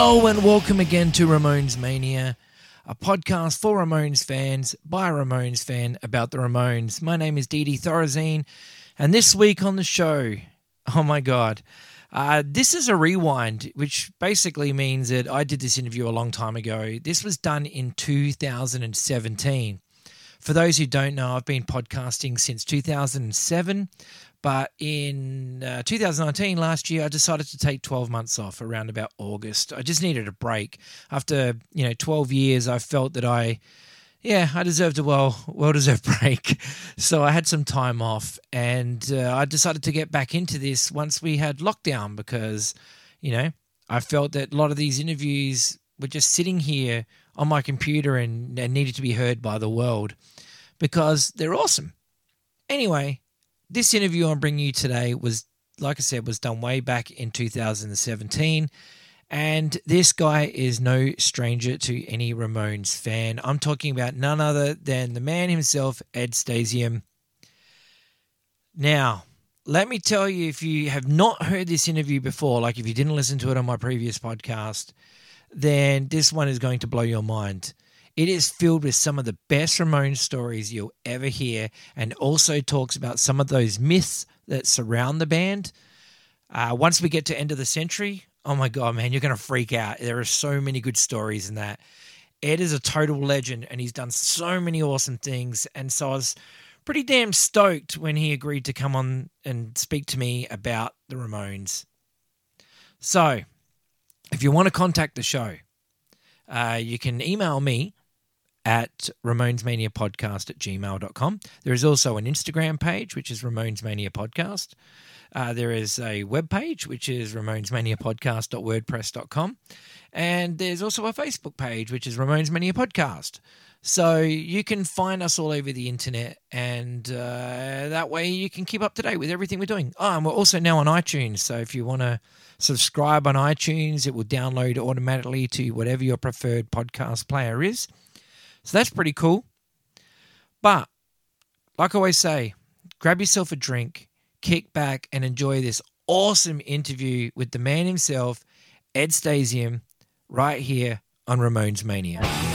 Hello and welcome again to Ramones Mania, a podcast for Ramones fans by a Ramones fan about the Ramones. My name is Didi Thorazine, and this week on the show, oh my god, uh, this is a rewind, which basically means that I did this interview a long time ago. This was done in 2017. For those who don't know, I've been podcasting since 2007. But in uh, 2019, last year, I decided to take 12 months off around about August. I just needed a break. After, you know, 12 years, I felt that I, yeah, I deserved a well, well deserved break. So I had some time off and uh, I decided to get back into this once we had lockdown because, you know, I felt that a lot of these interviews were just sitting here on my computer and, and needed to be heard by the world because they're awesome. Anyway, this interview I'm bringing you today was, like I said, was done way back in 2017. And this guy is no stranger to any Ramones fan. I'm talking about none other than the man himself, Ed Stasium. Now, let me tell you if you have not heard this interview before, like if you didn't listen to it on my previous podcast, then this one is going to blow your mind. It is filled with some of the best Ramones stories you'll ever hear and also talks about some of those myths that surround the band. Uh, once we get to End of the Century, oh my God, man, you're going to freak out. There are so many good stories in that. Ed is a total legend and he's done so many awesome things. And so I was pretty damn stoked when he agreed to come on and speak to me about the Ramones. So, if you want to contact the show, uh, you can email me at ramonesmaniapodcast at gmail.com. There is also an Instagram page, which is Ramones Mania Podcast. Uh, there is a web page, which is ramonesmaniapodcast.wordpress.com. And there's also a Facebook page, which is Ramones Mania Podcast. So you can find us all over the internet, and uh, that way you can keep up to date with everything we're doing. Oh, and we're also now on iTunes. So if you want to subscribe on iTunes, it will download automatically to whatever your preferred podcast player is. So that's pretty cool. But like I always say, grab yourself a drink, kick back, and enjoy this awesome interview with the man himself, Ed Stasium, right here on Ramones Mania.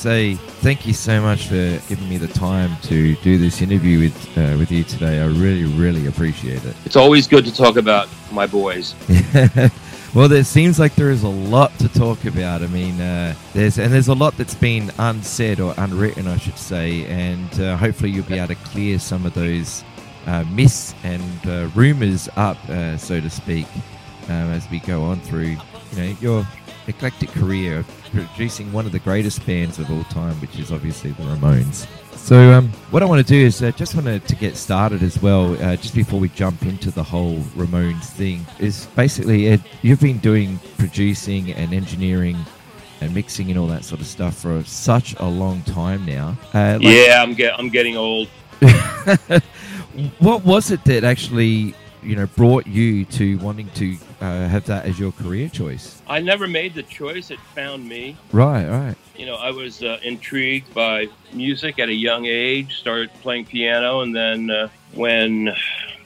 Say thank you so much for giving me the time to do this interview with uh, with you today. I really, really appreciate it. It's always good to talk about my boys. well, there seems like there is a lot to talk about. I mean, uh, there's and there's a lot that's been unsaid or unwritten, I should say, and uh, hopefully you'll be able to clear some of those uh, myths and uh, rumors up, uh, so to speak, um, as we go on through. You know, your eclectic career producing one of the greatest bands of all time, which is obviously the Ramones. So, um, what I want to do is uh, just wanted to get started as well, uh, just before we jump into the whole Ramones thing. Is basically, Ed, you've been doing producing and engineering and mixing and all that sort of stuff for such a long time now. Uh, like, yeah, I'm get, I'm getting old. what was it that actually you know brought you to wanting to uh, have that as your career choice? I never made the choice; it found me. Right, right. You know, I was uh, intrigued by music at a young age. Started playing piano, and then uh, when,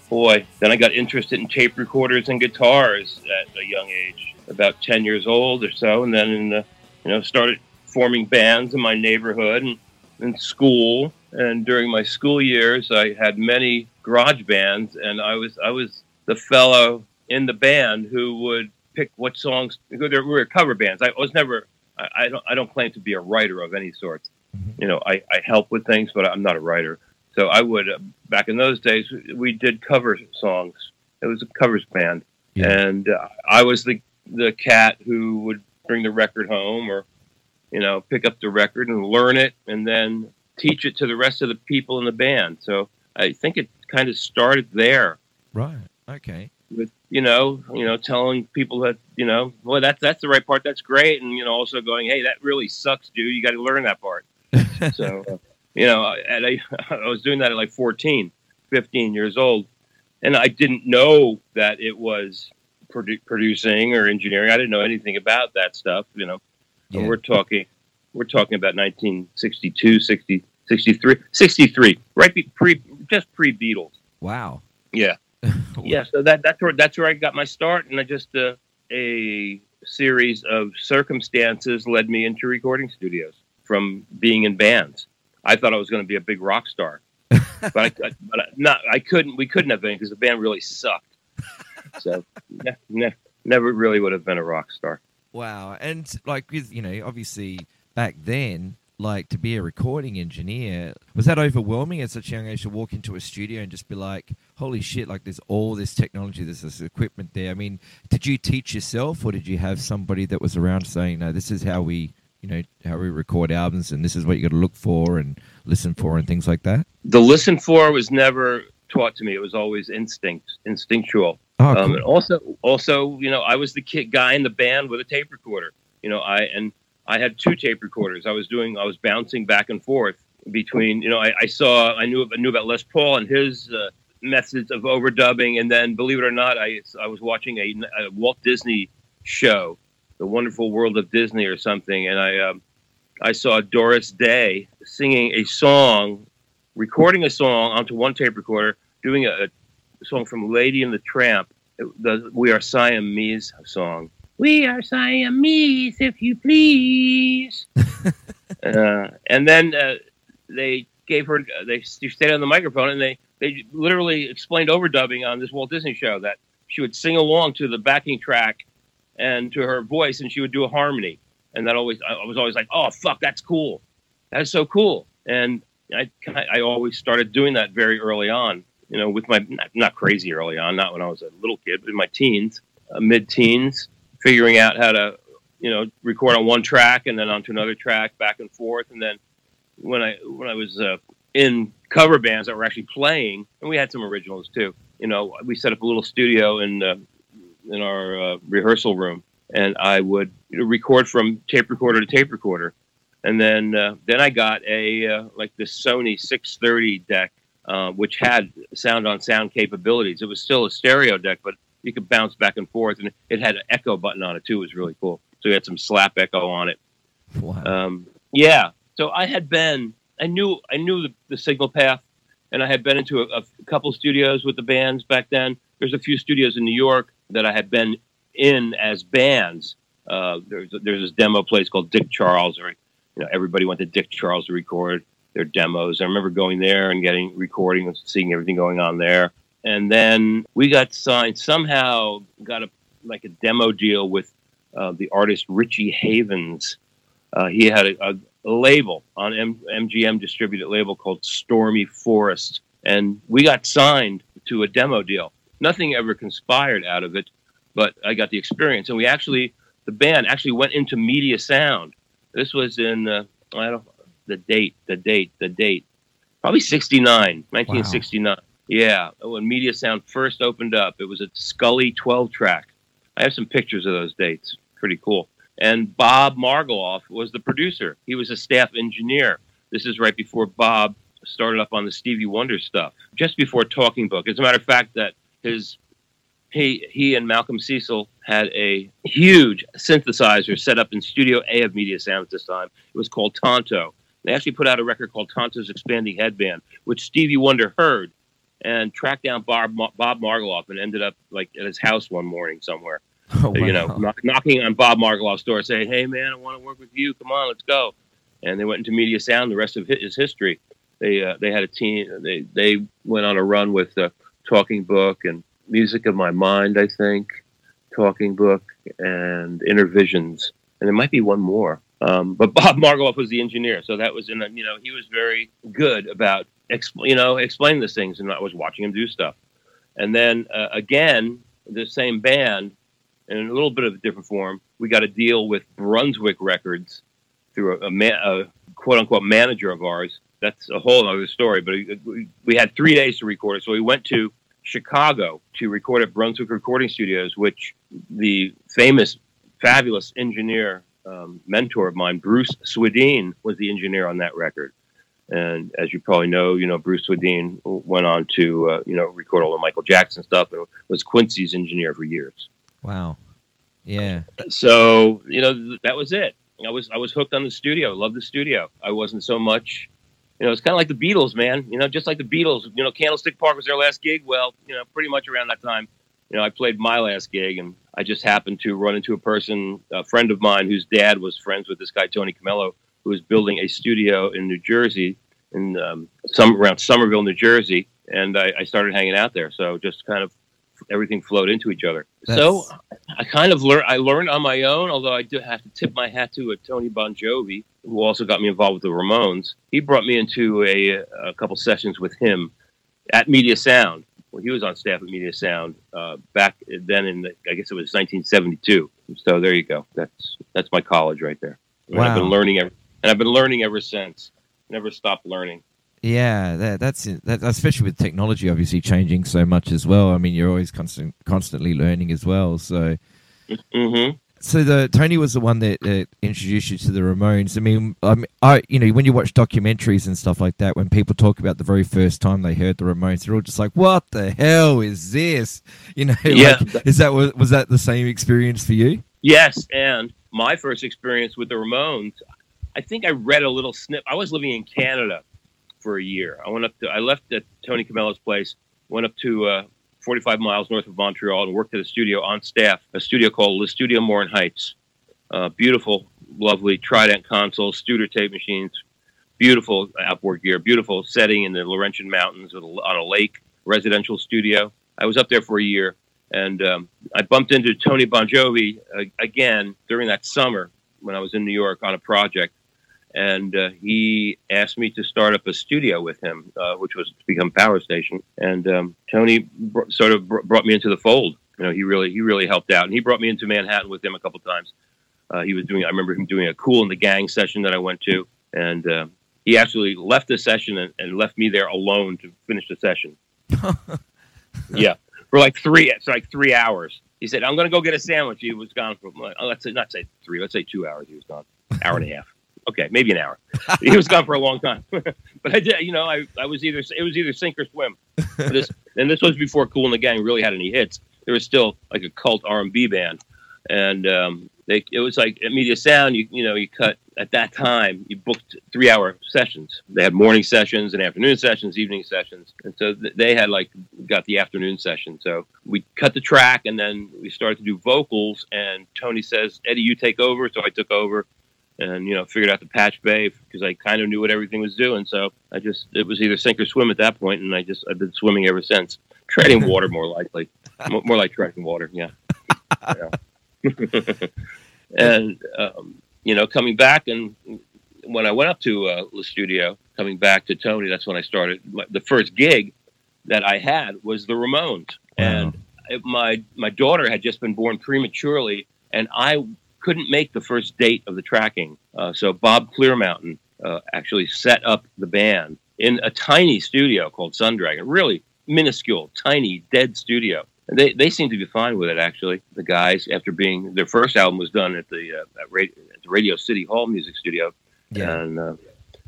boy, then I got interested in tape recorders and guitars at a young age, about ten years old or so, and then in the, you know started forming bands in my neighborhood and in school. And during my school years, I had many garage bands, and I was I was the fellow in the band who would pick what songs. There were cover bands. I was never. I, I don't. I don't claim to be a writer of any sort. Mm-hmm. You know, I, I help with things, but I'm not a writer. So I would uh, back in those days we did cover songs. It was a covers band, Yeah. and uh, I was the the cat who would bring the record home or you know pick up the record and learn it and then teach it to the rest of the people in the band. So I think it kind of started there Right. Okay. with you know you know telling people that you know well that's that's the right part that's great and you know also going hey that really sucks dude you got to learn that part so uh, you know at a, I was doing that at like 14 15 years old and I didn't know that it was produ- producing or engineering I didn't know anything about that stuff you know Yeah. and we're talking we're talking about 1962 60 63 63 right be, pre just pre Beatles Wow. yeah yeah, so that that's where that's where I got my start, and I just uh, a series of circumstances led me into recording studios from being in bands. I thought I was going to be a big rock star, but I, but I, not I couldn't. We couldn't have been because the band really sucked. So ne- ne- never really would have been a rock star. Wow. And like with you know, obviously back then, like to be a recording engineer, was that overwhelming at such a young age to walk into a studio and just be like, Holy shit, like there's all this technology, there's this equipment there. I mean, did you teach yourself or did you have somebody that was around saying, No, this is how we you know, how we record albums and this is what you gotta look for and listen for and things like that? The listen for was never taught to me. It was always instinct, instinctual. Oh, um, and also also you know i was the kid guy in the band with a tape recorder you know i and i had two tape recorders. I was doing i was bouncing back and forth between you know i, I saw i knew i knew about les paul and his uh, methods of overdubbing. And then believe it or not i i was watching a, a walt disney show the wonderful world of disney or something. And i um, i saw doris day singing a song recording a song onto one tape recorder doing a, a song from Lady and the Tramp, the We Are Siamese song. We are Siamese, if you please. uh, and then uh, they gave her, they she stayed on the microphone and they, they literally explained overdubbing on this Walt Disney show that she would sing along to the backing track and to her voice and she would do a harmony. And that always, I was always like, oh, fuck, that's cool. That's so cool. And I, I always started doing that very early on you know, with my not, not crazy early on, not when I was a little kid, but in my teens, uh, mid-teens, figuring out how to, you know, record on one track and then onto another track, back and forth, and then when I when I was uh, in cover bands that were actually playing, and we had some originals too. You know, we set up a little studio in uh, in our uh, rehearsal room, and I would you know, record from tape recorder to tape recorder, and then uh, then I got a uh, like this Sony 630 deck uh, which had sound on sound capabilities. It was still a stereo deck, but you could bounce back and forth, and it had an echo button on it too. It was really cool. So you had some slap echo on it. Wow. Um, yeah. So I had been, I knew, I knew the, the signal path, and I had been into a, a couple studios with the bands back then. There's a few studios in New York that I had been in as bands. Uh, there's there's this demo place called Dick Charles, or you know everybody went to Dick Charles to record their demos. I remember going there and getting recording and seeing everything going on there. And then we got signed somehow, got a like a demo deal with uh, the artist Richie Havens. Uh, he had a, a, label on M- MGM distributed label called Stormy Forest, and we got signed to a demo deal. Nothing ever conspired out of it, but I got the experience, and we actually the band actually went into Media Sound. This was in uh, I don't the date, the date, the date. Probably 69, 1969. Yeah, when Media Sound first opened up, it was a Scully 12 track. I have some pictures of those dates. Pretty cool. And Bob Margouleff was the producer. He was a staff engineer. This is right before Bob started up on the Stevie Wonder stuff, just before Talking Book. As a matter of fact, that his he he and Malcolm Cecil had a huge synthesizer set up in Studio A of Media Sound at this time. It was called Tonto. They actually put out a record called Tonto's Expanding Headband, which Stevie Wonder heard and tracked down Bob Bob Margouleff and ended up like at his house one morning somewhere. Oh, You know, knock, knocking on Bob Margouleff's door, saying, "Hey man, I want to work with you. Come on, let's go." And they went into Media Sound. The rest of it is history. They uh, they had a team. They they went on a run with uh, Talking Book and Music of My Mind, I think, Talking Book and Innervisions, and there might be one more. Um, but Bob Margouleff was the engineer, so that was in. A, you know, he was very good about exp- you know, explain these things, and I was watching him do stuff. And then uh, again, the same band, in a little bit of a different form, we got a deal with Brunswick Records through a, a, a quote unquote manager of ours. That's a whole other story. But we, we had three days to record it, so we went to Chicago to record at Brunswick Recording Studios, which the famous, fabulous engineer um, mentor of mine, Bruce Swedien, was the engineer on that record. And as you probably know, you know Bruce Swedien went on to uh, you know record all the Michael Jackson stuff and was Quincy's engineer for years. Wow. Yeah. So you know that was it. I was I was hooked on the studio. I loved the studio. I wasn't so much. You know, it's kind of like the Beatles, man. You know, just like the Beatles. You know, Candlestick Park was their last gig. Well, you know, pretty much around that time, you know, I played my last gig, and I just happened to run into a person, a friend of mine, whose dad was friends with this guy Tony Camillo, who was building a studio in New Jersey, in um, some around Somerville, New Jersey, and I, I started hanging out there. So just kind of everything flowed into each other. That's- So I kind of learned. I learned on my own, although I do have to tip my hat to a Tony Bongiovi, who also got me involved with the Ramones. He brought me into a, a couple sessions with him at Media Sound. Well, he was on staff at Media Sound uh, back then in, the, I guess it was 1972. So there you go. That's that's my college right there. And I've been learning, ever, and I've been learning ever since. Never stop learning. Yeah, that, that's. That, especially with technology obviously changing so much as well. I mean, you're always constant, constantly learning as well. So, hmm so the Tony was the one that uh, introduced you to the Ramones. I mean, I, mean, I, you know, when you watch documentaries and stuff like that, when people talk about the very first time they heard the Ramones, they're all just like, "What the hell is this?" You know, Yeah. like, is that was, was that the same experience for you? Yes, and my first experience with the Ramones, I think I read a little snip. I was living in Canada for a year. I went up to, I left at Tony Camillo's place, went up to uh, 45 miles north of Montreal and worked at a studio on staff, a studio called Le Studio Morin Heights. Uh, beautiful, lovely Trident consoles, Studer tape machines, beautiful outboard gear, beautiful setting in the Laurentian Mountains on a lake, residential studio. I was up there for a year, and um, I bumped into Tony Bongiovi uh, again during that summer when I was in New York on a project, and uh, he asked me to start up a studio with him, uh, which was to become Power Station. And um, Tony br- sort of br- brought me into the fold. You know, he really he really helped out, and he brought me into Manhattan with him a couple times. Uh, he was doing. I remember him doing a Kool in the Gang session that I went to, and uh, he actually left the session and, and left me there alone to finish the session. yeah, for like three, it's like three hours. He said, "I'm going to go get a sandwich." He was gone for uh, let's say not say three, let's say two hours. He was gone, hour and a half. Okay, maybe an hour. he was gone for a long time, but I did. You know, I, I was either it was either sink or swim. this and this was before Kool and the Gang really had any hits. There was still like a cult R and B band, and um, they, it was like at Media Sound. You you know you cut at that time. You booked three hour sessions. They had morning sessions and afternoon sessions, evening sessions, and so th- they had like got the afternoon session. So we cut the track, and then we started to do vocals. And Tony says, "Eddie, you take over." So I took over. And you know, figured out the patch bay because I kind of knew what everything was doing. So I just it was either sink or swim at that point, and I just I've been swimming ever since. Treading water, more likely, Mo- more like treading water. Yeah. Yeah. and um, you know, coming back and when I went up to uh, the studio, coming back to Tony, that's when I started. My, the first gig that I had was the Ramones, and it- my my daughter had just been born prematurely, and I couldn't make the first date of the tracking. Uh, so Bob Clearmountain uh, actually set up the band in a tiny studio called Sundragon, really minuscule, tiny, dead studio. And they, they seem to be fine with it, actually. The guys, after being their first album was done at the uh, at, Radio, at the Radio City Hall Music Studio, Yeah. and uh,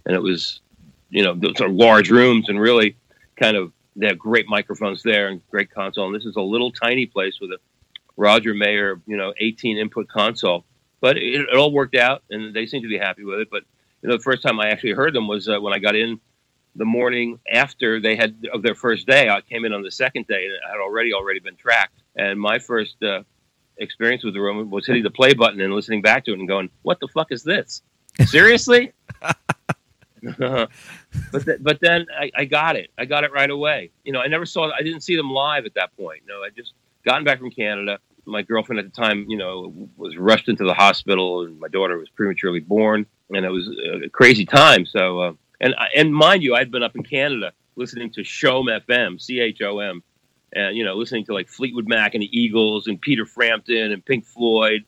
and it was, you know, those are large rooms and really kind of they have great microphones there and great console. And this is a little tiny place with a Roger Mayer, you know, 18 input console. But it, it all worked out, and they seem to be happy with it. But you know, the first time I actually heard them was uh, when I got in the morning after they had of their first day. I came in on the second day, and it had already already been tracked. And my first uh, experience with the room was hitting the play button and listening back to it and going, "What the fuck is this? Seriously?" but th- but then I, I got it. I got it right away. You know, I never saw. I didn't see them live at that point. No, I just gotten back from Canada. My girlfriend at the time, you know, was rushed into the hospital, and my daughter was prematurely born, and it was a crazy time. So uh, and and mind you, I'd been up in Canada listening to Shom FM, C H O M, and you know, listening to like Fleetwood Mac and the Eagles and Peter Frampton and Pink Floyd,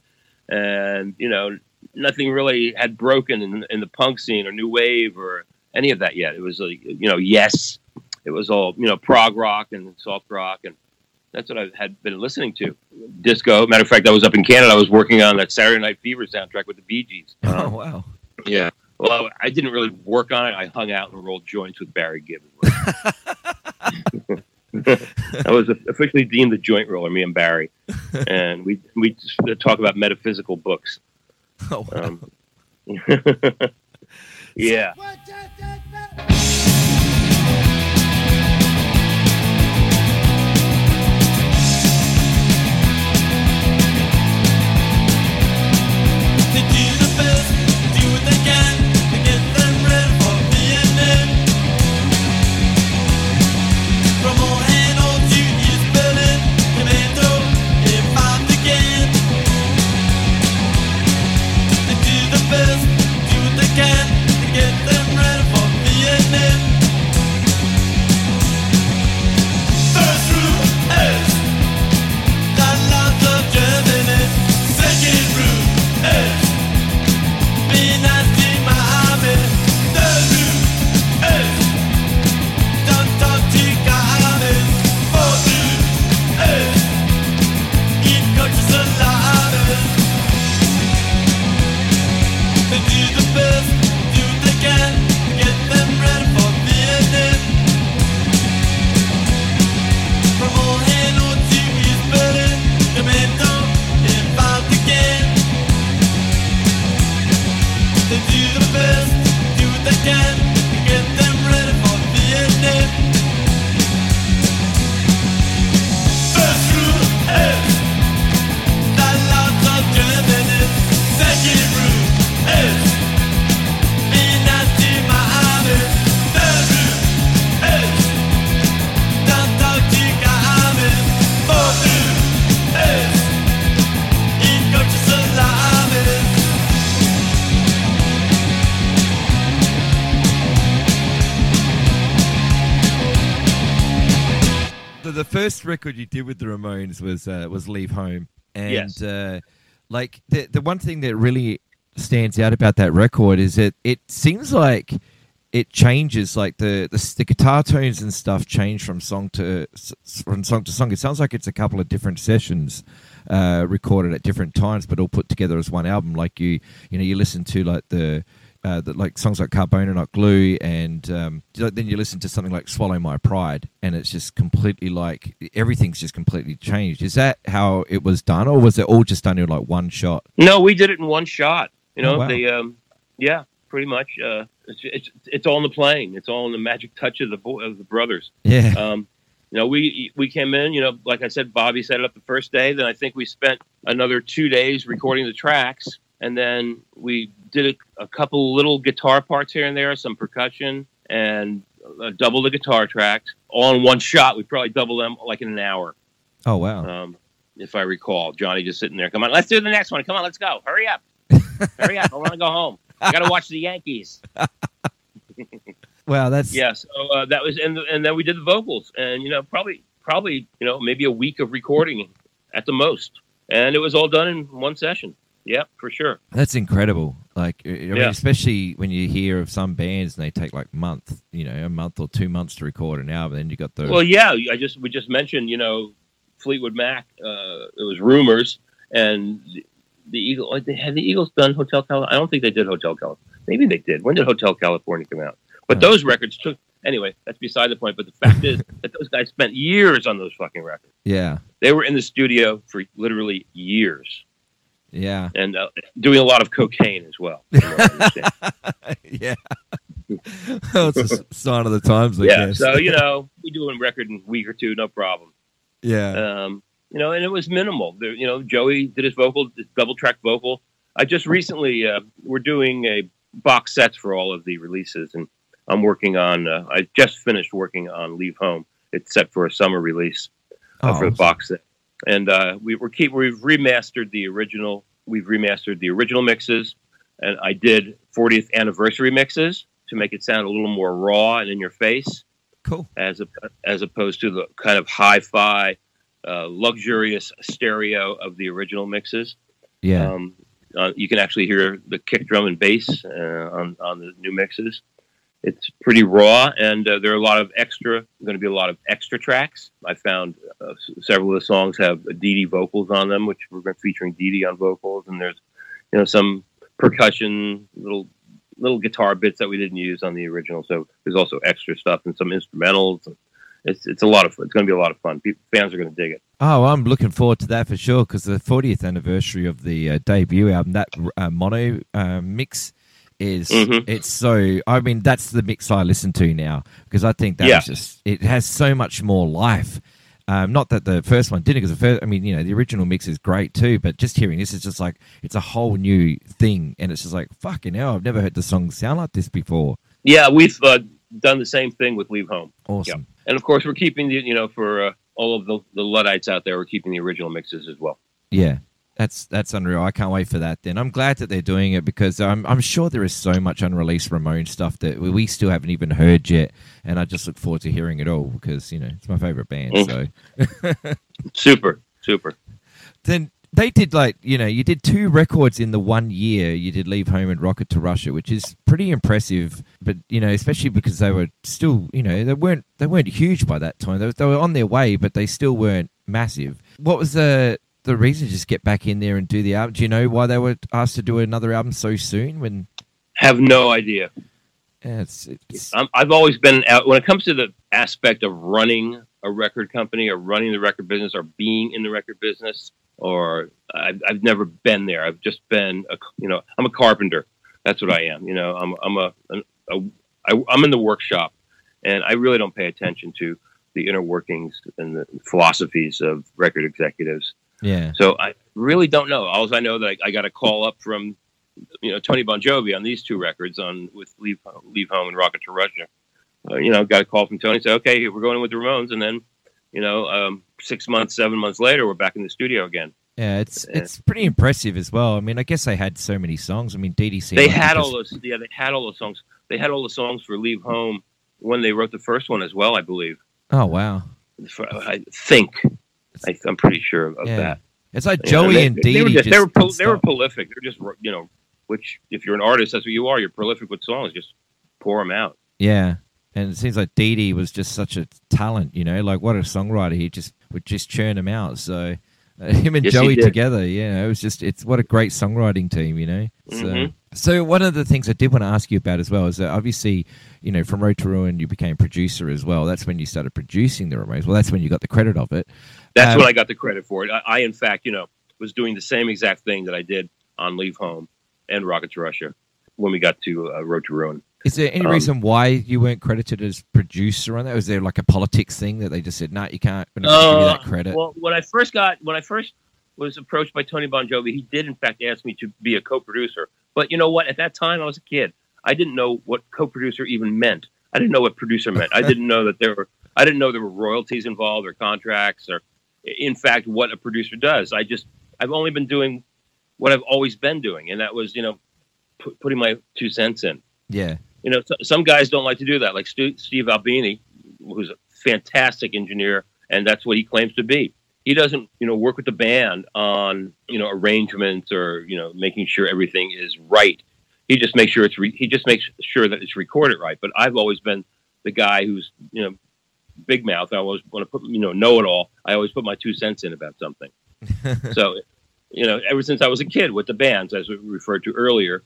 and you know, nothing really had broken in, in the punk scene or new wave or any of that yet. It was like you know, yes, it was all you know, prog rock and soft rock, and that's what I had been listening to. Disco. Matter of fact, I was up in Canada. I was working on that Saturday Night Fever soundtrack with the Bee Gees. Oh wow. Yeah. Well, I didn't really work on it. I hung out and rolled joints with Barry Gibbons. I was officially deemed the joint roller, me and Barry, and we we talk about metaphysical books. Oh wow. Um, yeah. Do record you did with the Ramones was uh, was Leave Home, and Yes. uh, like the the one thing that really stands out about that record is that it seems like it changes, like the the, the guitar tones and stuff change from song to from song to song. It sounds like it's a couple of different sessions uh, recorded at different times, but all put together as one album. Like you, you know, you listen to like the. Uh, the, like songs like Carbona Not Glue, and um, then you listen to something like Swallow My Pride, and it's just completely like everything's just completely changed. Is that how it was done, or was it all just done in like one shot? No, we did it in one shot. You know, Oh, wow. they, um, yeah, pretty much. Uh, it's, it's it's all in the playing. It's all in the magic touch of the bo- of the brothers. Yeah, Um, you know, we we came in. You know, like I said, Bobby set it up the first day. Then I think we spent another two days recording the tracks, and then we did a, a couple little guitar parts here and there, some percussion, and uh, double the guitar tracks all in one shot. We probably doubled them like in an hour, oh wow, um, if I recall. Johnny just sitting there. Come on, let's do the next one. Come on, let's go. Hurry up, hurry up. I want to go home. I got to watch the Yankees. wow, that's Yeah, so uh, that was, and and then we did the vocals, and you know, probably probably you know maybe a week of recording at the most, and it was all done in one session. Yep, for sure. That's incredible. Like, I mean, Yeah. especially when you hear of some bands and they take like month, you know, a month or two months to record an album. Then you got the Well, yeah, I just we just mentioned you know Fleetwood Mac. Uh, it was rumors, and the, the Eagle had the Eagles done Hotel California? I don't think they did Hotel California. Maybe they did. When did Hotel California come out? But Huh. those records took anyway. That's beside the point. But the fact is that those guys spent years on those fucking records. yeah, They were in the studio for literally years. Yeah, and uh, doing a lot of cocaine as well. from what I understand. yeah. it's a sign of the times, I yeah, guess. so you know, we do a record in a week or two, no problem. yeah, Um, you know, and it was minimal. There, you know, Joey did his vocal, his double track vocal. I just recently uh, we're doing a box sets for all of the releases, and I'm working on. Uh, I just finished working on Leave Home. It's set for a summer release uh, for Oh, the box set, and uh, we, we're keep we've remastered the original. We've remastered the original mixes, and I did 40th anniversary mixes. to make it sound a little more raw and in your face, Cool. as a, as opposed to the kind of hi-fi, uh, luxurious stereo of the original mixes. Yeah. Um, uh, you can actually hear the kick drum and bass uh, on on the new mixes. It's pretty raw, and uh, there are a lot of extra. Going to be a lot of extra tracks. I found uh, several of the songs have Dee Dee vocals on them, which we're featuring Dee Dee on vocals, and there's you know some percussion, little little guitar bits that we didn't use on the original. So there's also extra stuff and some instrumentals. It's it's a lot of fun. It's going to be a lot of fun. People, fans are going to dig it. Oh, I'm looking forward to that for sure because the 40th anniversary of the uh, debut album, that uh, mono uh, mix is Mhm. it's so. I mean, that's the mix I listen to now because I think that Yeah. just it has so much more life. Um, not that the first one didn't, because the first, I mean, you know, the original mix is great too, but just hearing this is just like it's a whole new thing, and it's just like fucking hell, I've never heard the song sound like this before. Yeah, we've uh, done the same thing with Leave Home. Awesome. And of course, we're keeping the you know for uh, all of the, the Luddites out there, we're keeping the original mixes as well. Yeah, that's that's unreal. I can't wait for that. Then I'm glad that they're doing it because I'm I'm sure there is so much unreleased Ramon stuff that we- we still haven't even heard yet, and I just look forward to hearing it all because you know it's my favorite band. Mhm. So Super, super. then they did like you know you did two records in the one year. You did Leave Home and Rocket to Russia, which is pretty impressive. But you know especially because they were still you know they weren't they weren't huge by that time. They were, they were on their way, but they still weren't massive. What was the the reason to just get back in there and do the album? Do you know why they were asked to do another album so soon? When Have no idea. yeah, it's, it's I'm, I've always been out when it comes to the aspect of running a record company or running the record business or being in the record business. Or I've, I've never been there. I've just been, a, you know, I'm a carpenter. That's what I am. You know, I'm, I'm a, a, a I, I'm in the workshop, and I really don't pay attention to the inner workings and the philosophies of record executives. Yeah So I really don't know. All I know that I, I got a call up from, you know, Tony Bongiovi on these two records on with Leave Leave Home and Rocket to Russia. Uh, you know, got a call from Tony. Said, okay, we're going with the Ramones, and then, you know, um, six months, seven months later, we're back in the studio again. yeah it's it's pretty impressive as well. I mean I guess they had so many songs. I mean DDC They had all those. Yeah, they had all those songs. They had all the songs for Leave Home when they wrote the first one as well. I believe. oh wow For- I think. I, I'm pretty sure of Yeah. that. it's like Yeah, Joey they, and they Dee were Dee just, just they were they were prolific. They're just you know, which if you're an artist, that's what you are. You're prolific with songs. Just pour them out. Yeah. And it seems like Dee Dee was just such a talent, you know, like what a songwriter. He just would just churn them out. So uh, him and Yes, Joey together, yeah, it was just, it's what a great songwriting team, you know. So, Mhm. so one of the things I did want to ask you about as well is that obviously, you know, from Road to Ruin, you became producer as well. That's when you started producing the Ramones. Well, that's when you got the credit of it. That's Um, when I got the credit for it. I, I, in fact, you know, was doing the same exact thing that I did on Leave Home and Rocket to Russia when we got to uh, Road to Ruin. Is there any Um, reason why you weren't credited as producer on that? Was there like a politics thing that they just said, no, you can't, we're not gonna give you that credit? Uh, Well, when I first got when I first was approached by Tony Bongiovi, he did in fact ask me to be a co-producer. But you know what? At that time, I was a kid. I didn't know what co-producer even meant. I didn't know what producer meant. I didn't know that there were. I didn't know there were royalties involved or contracts or, in fact, what a producer does. I just I've only been doing what I've always been doing, and that was you know pu- putting my two cents in. yeah. You know, s- some guys don't like to do that, like Steve Albini, who's a fantastic engineer, and that's what he claims to be. He doesn't, you know, work with the band on, you know, arrangements or, you know, making sure everything is right. He just makes sure it's re- he just makes sure that it's recorded right. But I've always been the guy who's, you know, big mouth. I always want to put, you know, know it all. I always put my two cents in about something. so, you know, ever since I was a kid with the bands, as we referred to earlier,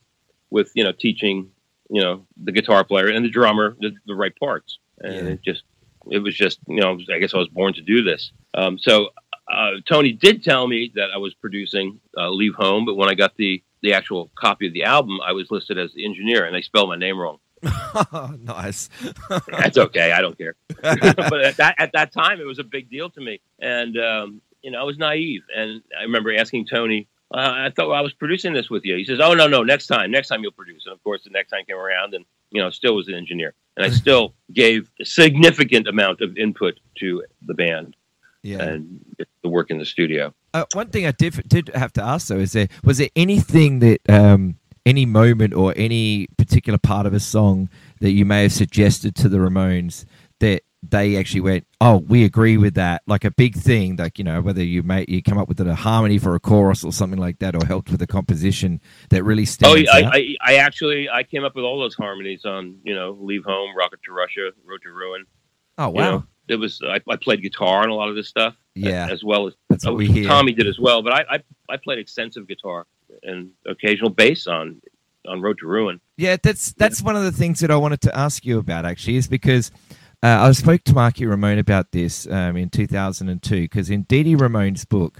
with you know teaching you know the guitar player and the drummer the, the right parts and Yeah. it just it was just you know i guess i was born to do this um, so uh, tony did tell me that i was producing uh, leave home but when i got the the actual copy of the album i was listed as the engineer and they spelled my name wrong nice. that's okay i don't care but at that at that time it was a big deal to me and um, you know i was naive and i remember asking tony uh, I thought I was producing this with you. He says, "Oh no, no, next time, next time you'll produce." And of course, the next time came around, and you know, still was an engineer, and I still gave a significant amount of input to the band yeah. and the work in the studio. Uh, one thing I did did have to ask though is there was there anything that um, any moment or any particular part of a song that you may have suggested to the Ramones that they actually went, "Oh, we agree with that." Like a big thing, like you know, whether you make you come up with a harmony for a chorus or something like that, or helped with a composition that really Oh, stands I, out. I, I actually I came up with all those harmonies on you know Leave Home, Rocket to Russia, Road to Ruin. oh You wow, know, it was I, I played guitar on a lot of this stuff. Yeah. as well as that's what oh, we hear. Tommy did as well. But I, I I played extensive guitar and occasional bass on on Road to Ruin. Yeah, that's that's one of the things that I wanted to ask you about actually, is because uh, I spoke to Marky Ramone about this um, in 2002 because in Dee Dee Ramone's book,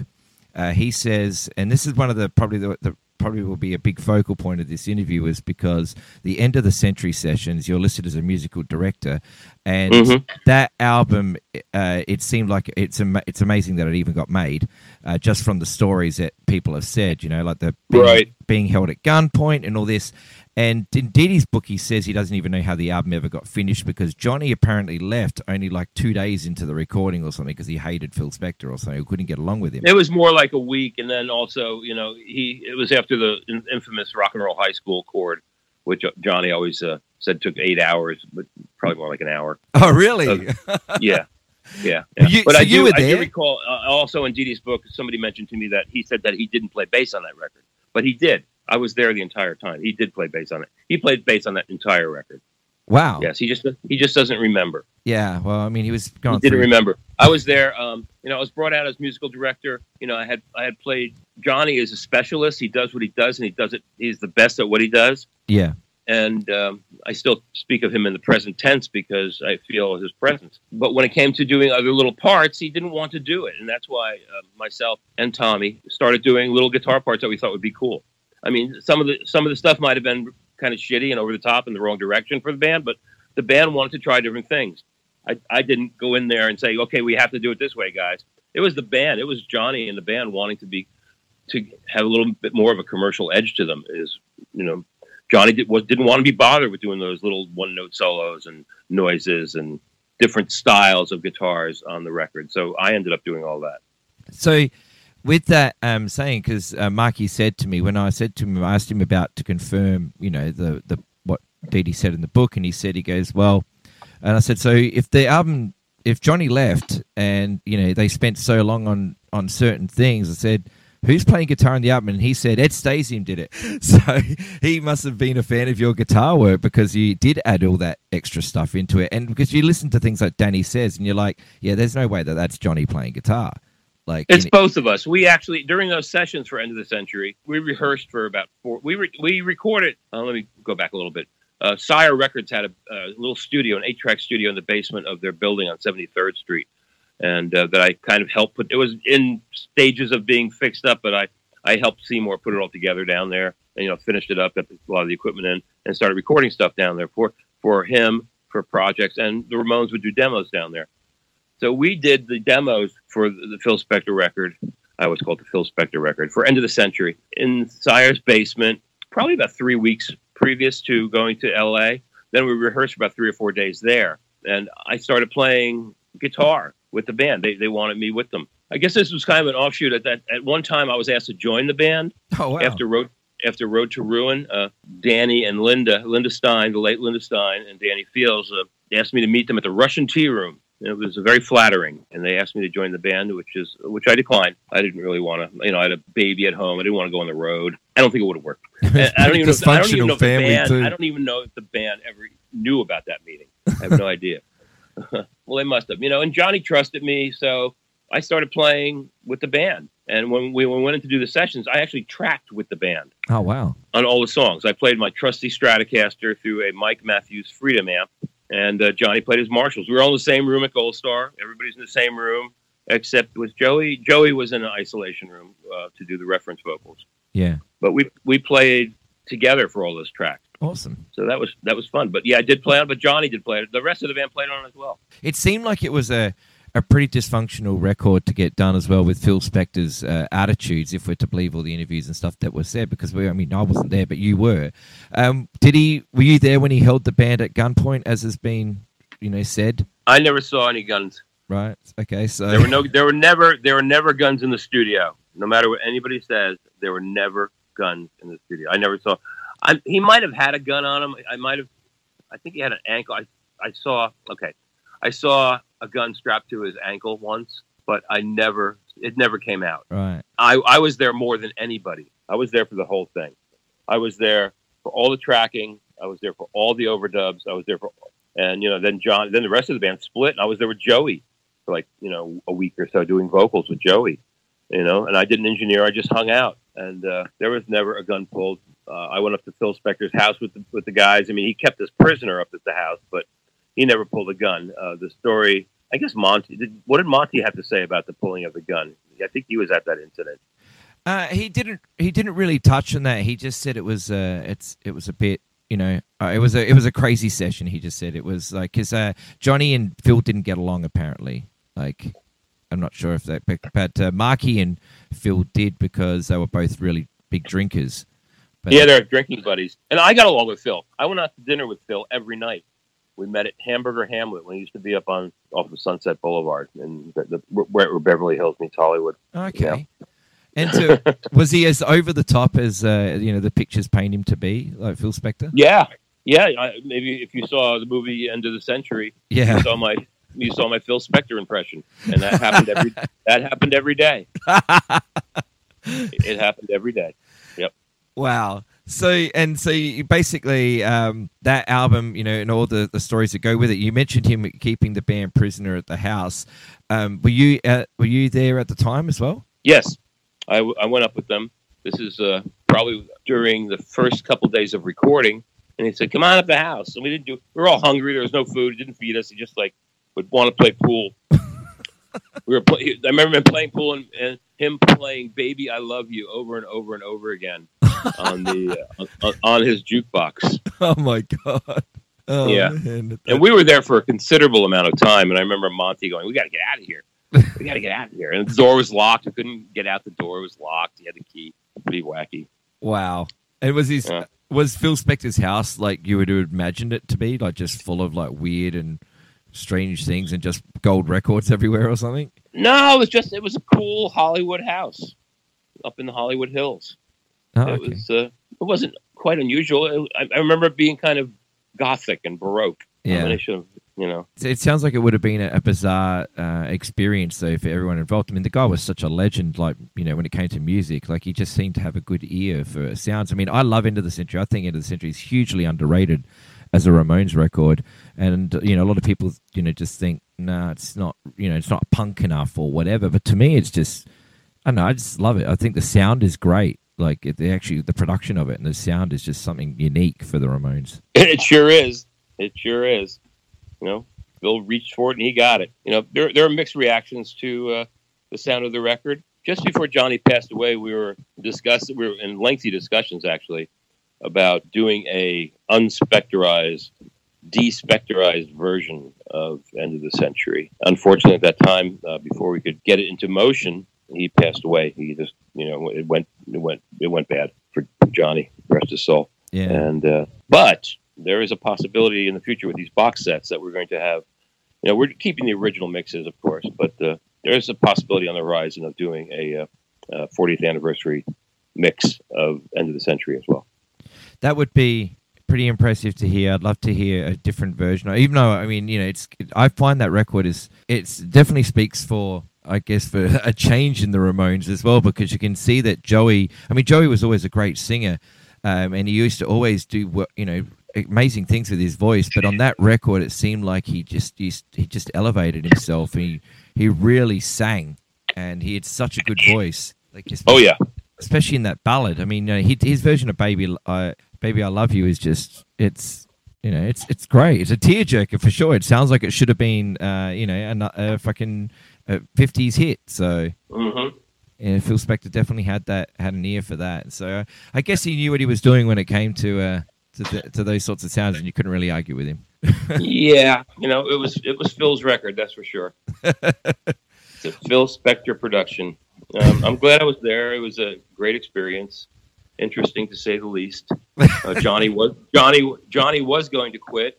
uh, he says, and this is one of the probably the, the probably will be a big focal point of this interview is because the end of the century sessions you're listed as a musical director and Mhm. that album uh, it seemed like it's ama- it's amazing that it even got made uh, just from the stories that people have said you know like the being, Right. being held at gunpoint and all this and in Dee's book, he says he doesn't even know how the album ever got finished because Johnny apparently left only like two days into the recording or something because he hated Phil Spector or something. He couldn't get along with him. It was more like a week, and then also you know he it was after the infamous Rock and Roll High School chord, which Johnny always uh, said took eight hours, but probably more like an hour. Oh, really? yeah. Yeah, yeah. You- but so I you do, I do recall uh, also in Dee's book, somebody mentioned to me that he said that he didn't play bass on that record, but he did. I was there the entire time. He did play bass on it. He played bass on that entire record. wow. Yes, he just he just doesn't remember. Yeah. Well, I mean, he was going he didn't through. remember. I was there. Um, you know, I was brought out as musical director. You know, I had I had played Johnny is a specialist. He does what he does, and he does it. He's the best at what he does. Yeah. And um, I still speak of him in the present tense because I feel his presence. But when it came to doing other little parts, he didn't want to do it, and that's why uh, myself and Tommy started doing little guitar parts that we thought would be cool. I mean, some of the some of the stuff might have been kind of shitty and over the top in the wrong direction for the band, but the band wanted to try different things. I, I didn't go in there and say, okay, we have to do it this way, guys. It was the band. It was Johnny and the band wanting to be to have a little bit more of a commercial edge to them. Is you know, Johnny did, was, didn't want to be bothered with doing those little one note solos and noises and different styles of guitars on the record. So I ended up doing all that. So, with that um, saying, because uh, Marky said to me when I said to him, I asked him about to confirm, you know, the the what Dee said in the book, and he said he goes, well, and I said, so if the album, if Johnny left, and you know they spent so long on on certain things, I said. Who's playing guitar on the album? And he said Ed Stasium did it. So he must have been a fan of your guitar work because you did add all that extra stuff into it. And because you listen to things like Danny says, and you're like, yeah, there's no way that that's Johnny playing guitar. Like It's both of us. We actually during those sessions for End of the Century, we rehearsed for about four. We re, we recorded. Uh, let me go back a little bit. Uh, Sire Records had a, a little studio, an eight-track studio in the basement of their building on 73rd Street, and uh, that I kind of helped put. It was in stages of being fixed up, but I I helped Seymour put it all together down there, and you know finished it up, got a lot of the equipment in, and started recording stuff down there for for him for projects, and the Ramones would do demos down there. So we did the demos for the, Phil Spector record. I was called the Phil Spector record for End of the Century in Sire's basement, probably about three weeks previous to going to LA. Then we rehearsed about three or four days there. And I started playing guitar with the band. They, they wanted me with them. I guess this was kind of an offshoot. At that, at one time, I was asked to join the band Oh wow! after Road after Road to Ruin. Uh, Danny and Linda, Linda Stein, the late Linda Stein, and Danny Fields uh, asked me to meet them at the Russian Tea Room. It was very flattering, and they asked me to join the band, which is which I declined. I didn't really want to, you know, I had a baby at home. I didn't want to go on the road. I don't think it would have worked. I don't even know. If, I don't even know if the band. too. I don't even know if the band ever knew about that meeting. I have no idea. well, they must have, you know. And Johnny trusted me, so I started playing with the band. And when we, when we went in to do the sessions, I actually tracked with the band oh wow! on all the songs. I played my trusty Stratocaster through a Mike Matthews Freedom amp, and uh, Johnny played his Marshalls. We were all in the same room at Gold Star. Everybody's in the same room, except with Joey. Joey was in an isolation room uh, to do the reference vocals. Yeah, But we we played together for all those tracks. awesome. So that was that was fun. But yeah, I did play on. it, But Johnny did play it. The rest of the band played on as well. It seemed like it was a a pretty dysfunctional record to get done as well with Phil Spector's uh, attitudes, if we're to believe all the interviews and stuff that was said. Because we, I mean, I wasn't there, but you were. Um, did he? Were you there when he held the band at gunpoint, as has been, you know, said? I never saw any guns. Right. Okay. So There were no. There were never. There were never guns in the studio. No matter what anybody says, there were never guns in the studio. I never saw. I, he might have had a gun on him. I might have. I think he had an ankle. I I saw. Okay, I saw a gun strapped to his ankle once, but I never. It never came out. Right. I I was there more than anybody. I was there for the whole thing. I was there for all the tracking. I was there for all the overdubs. I was there for, and you know, then John, then the rest of the band split, and I was there with Joey for like you know a week or so doing vocals with Joey, you know, and I didn't engineer. I just hung out, and uh, there was never a gun pulled. Uh, I went up to Phil Spector's house with the, with the guys. I mean, he kept us prisoner up at the house, but he never pulled a gun. Uh, the story, I guess Monty. Did, what did Monty have to say about the pulling of the gun? I think he was at that incident. Uh, he didn't. He didn't really touch on that. He just said it was. Uh, it's. It was a bit. You know, uh, it was a. It was a crazy session. He just said it was like because uh, Johnny and Phil didn't get along apparently. Like, I'm not sure if that, but, but uh, Marky and Phil did because they were both really big drinkers. But, yeah, they're drinking buddies, and I got along with Phil. I went out to dinner with Phil every night. We met at Hamburger Hamlet when he used to be up on off of Sunset Boulevard, and the, the, where, where Beverly Hills meets Hollywood. Okay. And so, was he as over the top as uh, you know the pictures paint him to be, like Phil Spector? Yeah, yeah. I, maybe if you saw the movie End of the Century, Yeah. you saw my you saw my Phil Spector impression, and that happened every that happened every day. It happened every day. Yep. Wow. So and so you basically um, that album, you know, and all the, the stories that go with it. You mentioned him keeping the band prisoner at the house. Um, were you at, were you there at the time as well? Yes, I, w- I went up with them. This is uh, probably during the first couple days of recording, and he said, "Come on up the house." And we didn't do. We were all hungry. There was no food. He didn't feed us. He just like would want to play pool. we were. Play- I remember him playing pool and, and him playing "Baby I Love You" over and over and over again on the uh, on, his jukebox. Oh my god. Oh, Yeah. man. And we were there for a considerable amount of time. And I remember Monty going, "We got to get out of here. We got to get out of here." And the door was locked. We couldn't get out. The door was locked. He had the key. Pretty wacky. Wow. And was his Yeah. was Phil Spector's house like you would have imagined it to be, like just full of like weird and strange things and just gold records everywhere or something? No, it was just it was a cool Hollywood house up in the Hollywood Hills. Oh, It okay. was uh, it wasn't quite unusual. It, I, I remember it being kind of gothic and baroque. Yeah. of, you know. It sounds like it would have been a, a bizarre uh, experience, though, for everyone involved. I mean, the guy was such a legend, like, you know, when it came to music. Like, he just seemed to have a good ear for sounds. I mean, I love End of the Century. I think End of the Century is hugely underrated as a Ramones record. And, you know, a lot of people, you know, just think, nah, it's not, you know, it's not punk enough or whatever. But to me, it's just, I don't know, I just love it. I think the sound is great. Like, it, actually, the production of it and the sound is just something unique for the Ramones. It sure is. It sure is. You know, Bill reached for it and he got it. You know, there there are mixed reactions to uh, the sound of the record. Just before Johnny passed away, we were discussing. We were in lengthy discussions actually about doing a unspectorized, despectorized version of End of the Century. Unfortunately, at that time, uh, before we could get it into motion, he passed away. He just, you know, it went, it went, it went bad for Johnny. Rest his soul. Yeah. And uh, but there is a possibility in the future with these box sets that we're going to have. You know, we're keeping the original mixes, of course, but uh, there is a possibility on the horizon of doing a uh, uh, 40th anniversary mix of End of the Century as well. That would be pretty impressive to hear. I'd love to hear a different version. Even though I mean, you know, it's I find that record is it's definitely speaks for I guess for a change in the Ramones as well because you can see that Joey. I mean, Joey was always a great singer, um, and he used to always do you know amazing things with his voice. But on that record, it seemed like he just he, he just elevated himself. He he really sang, and he had such a good voice. Like Oh yeah, especially in that ballad. I mean, uh, he, his version of "Baby, I Baby, I Love You" is just it's you know it's it's great. It's a tearjerker for sure. It sounds like it should have been uh, you know a, a fucking fifties hit. So hmm yeah, Phil Spector definitely had that had an ear for that. So uh, I guess he knew what he was doing when it came to uh, to, to those sorts of sounds, and you couldn't really argue with him. yeah. You know, it was it was Phil's record, that's for sure. it's a Phil Spector production. Um, I'm glad I was there. It was a great experience, interesting to say the least. Uh, Johnny was Johnny Johnny was going to quit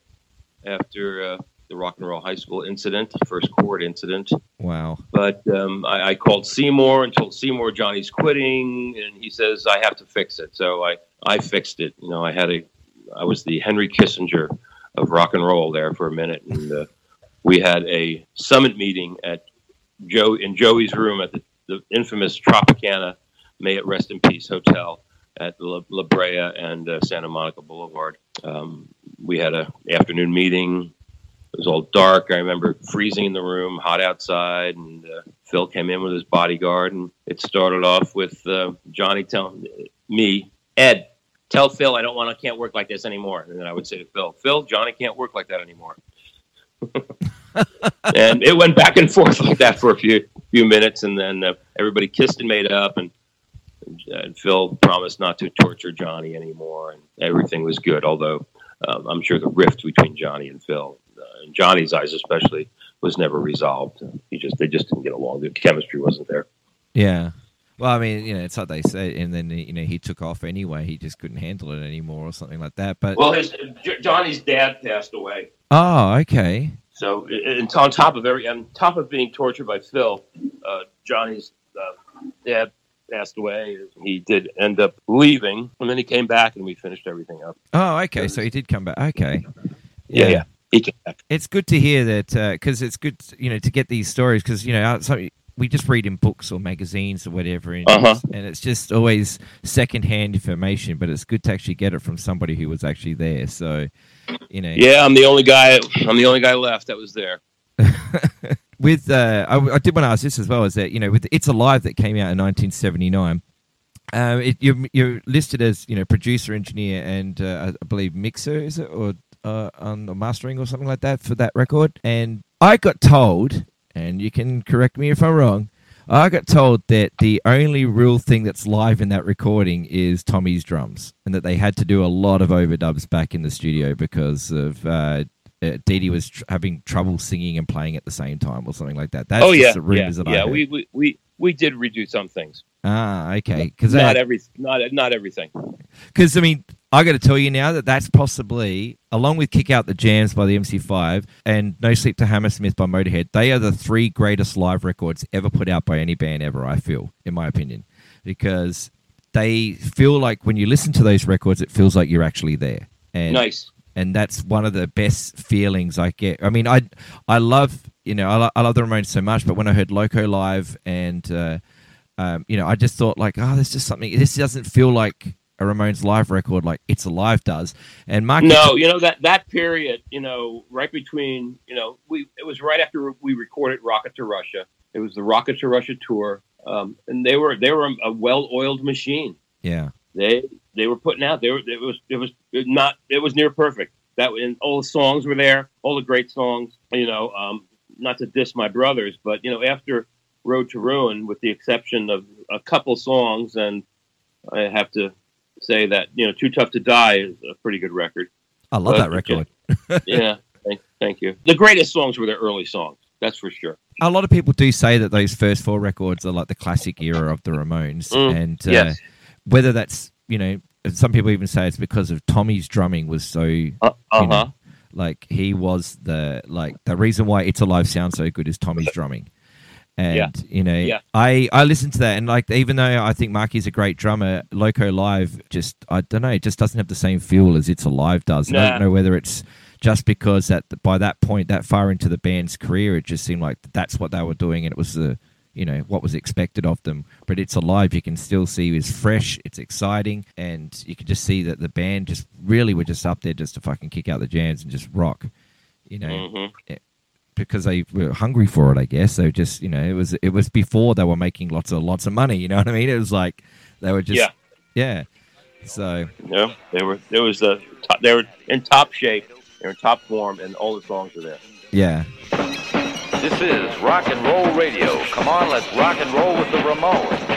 after uh, the Rock and Roll High School incident, first court incident. Wow. But um, I, I called Seymour and told Seymour Johnny's quitting, and he says I have to fix it. So I, I fixed it. You know, I had a, I was the Henry Kissinger of rock and roll there for a minute, and uh, we had a summit meeting at Joe in Joey's room at the, the infamous Tropicana, may it rest in peace hotel at La, La Brea and uh, Santa Monica Boulevard. Um, we had a afternoon meeting. It was all dark. I remember freezing in the room, hot outside, and uh, Phil came in with his bodyguard, and it started off with uh, Johnny telling me, Ed, tell Phil I don't want to, can't work like this anymore. And then I would say to Phil, Phil, Johnny can't work like that anymore. and it went back and forth like that for a few few minutes, and then uh, everybody kissed and made up, and, and Phil promised not to torture Johnny anymore, and everything was good. Although um, I'm sure the rift between Johnny and Phil, uh, in Johnny's eyes especially, was never resolved. He just they just didn't get along. The chemistry wasn't there. Yeah. Well, I mean, you know, it's like they say, and then you know he took off anyway. He just couldn't handle it anymore, or something like that. But Well, his J- Johnny's dad passed away. oh, okay, So, and on top of every, on top of being tortured by Phil, uh, Johnny's uh, dad passed away. He did end up leaving, and then he came back, and we finished everything up. oh, okay. So he did come back. Okay, Yeah, yeah, he came back. it's good to hear that because it's good, you know, to get these stories because you know uh, so we just read in books or magazines or whatever, and, Uh-huh. it's, and it's just always secondhand information. But it's good to actually get it from somebody who was actually there. So, you know, Yeah, I'm the only guy. I'm the only guy left that was there. with uh, I, I did want to ask this as well. Is that you know with It's Alive that came out in 1979. Um, it, you're, you're listed as you know producer, engineer, and uh, I believe mixer, is it, or uh, on the mastering or something like that for that record. And I got told, and you can correct me if I'm wrong. I got told that the only real thing that's live in that recording is Tommy's drums, and that they had to do a lot of overdubs back in the studio because of uh, Dee Dee was tr- having trouble singing and playing at the same time, or something like that. That's oh yeah, the yeah, rumors that I yeah. heard. We, we we we did redo some things. ah, okay, because Not every, not not everything. Because I mean, I got to tell you now that that's possibly, along with "Kick Out the Jams" by the MC5 and "No Sleep to Hammersmith" by Motorhead, they are the three greatest live records ever put out by any band ever. I feel, in my opinion, because they feel like when you listen to those records, it feels like you're actually there. And Nice. And that's one of the best feelings I get. I mean, I I love you know I, lo- I love the Ramones so much, but when I heard Loco live and uh, um, you know I just thought like, oh, there's just something. This doesn't feel like a Ramones live record like It's Alive does. And Mark, No, you know that that period, you know, right between, you know, we it was right after we recorded Rocket to Russia. It was the Rocket to Russia tour, um, and they were they were a well-oiled machine. yeah, They they were putting out. They were it was it was not it was near perfect. That and all the songs were there, all the great songs. You know, um, not to diss my brothers, but you know, after Road to Ruin, with the exception of a couple songs, and I have to say that you know, Too Tough to Die is a pretty good record. I love But- that record. yeah, thank, thank you. The greatest songs were their early songs. That's for sure. A lot of people do say that those first four records are like the classic era of the Ramones, Mm, and uh, yes. whether that's you know some people even say it's because of Tommy's drumming was so Uh you huh. know, like he was the like the reason why it's alive sounds so good is tommy's drumming and Yeah. you know Yeah. i i listened to that and like even though i think marky's a great drummer loco live just i don't know it just doesn't have the same feel as it's alive does And i don't know whether it's just because that by that point that far into the band's career it just seemed like that's what they were doing and it was the you know what was expected of them but it's alive you can still see it's fresh it's exciting and you can just see that the band just really were just up there just to fucking kick out the jams and just rock you know hmm because they were hungry for it i guess so just you know it was it was before they were making lots of lots of money you know what i mean it was like they were just Yeah. yeah so Yeah, they were. There was a. They were in top shape. They were in top form, and all the songs were there. yeah This is rock and roll radio. Come on, let's rock and roll with the Ramones.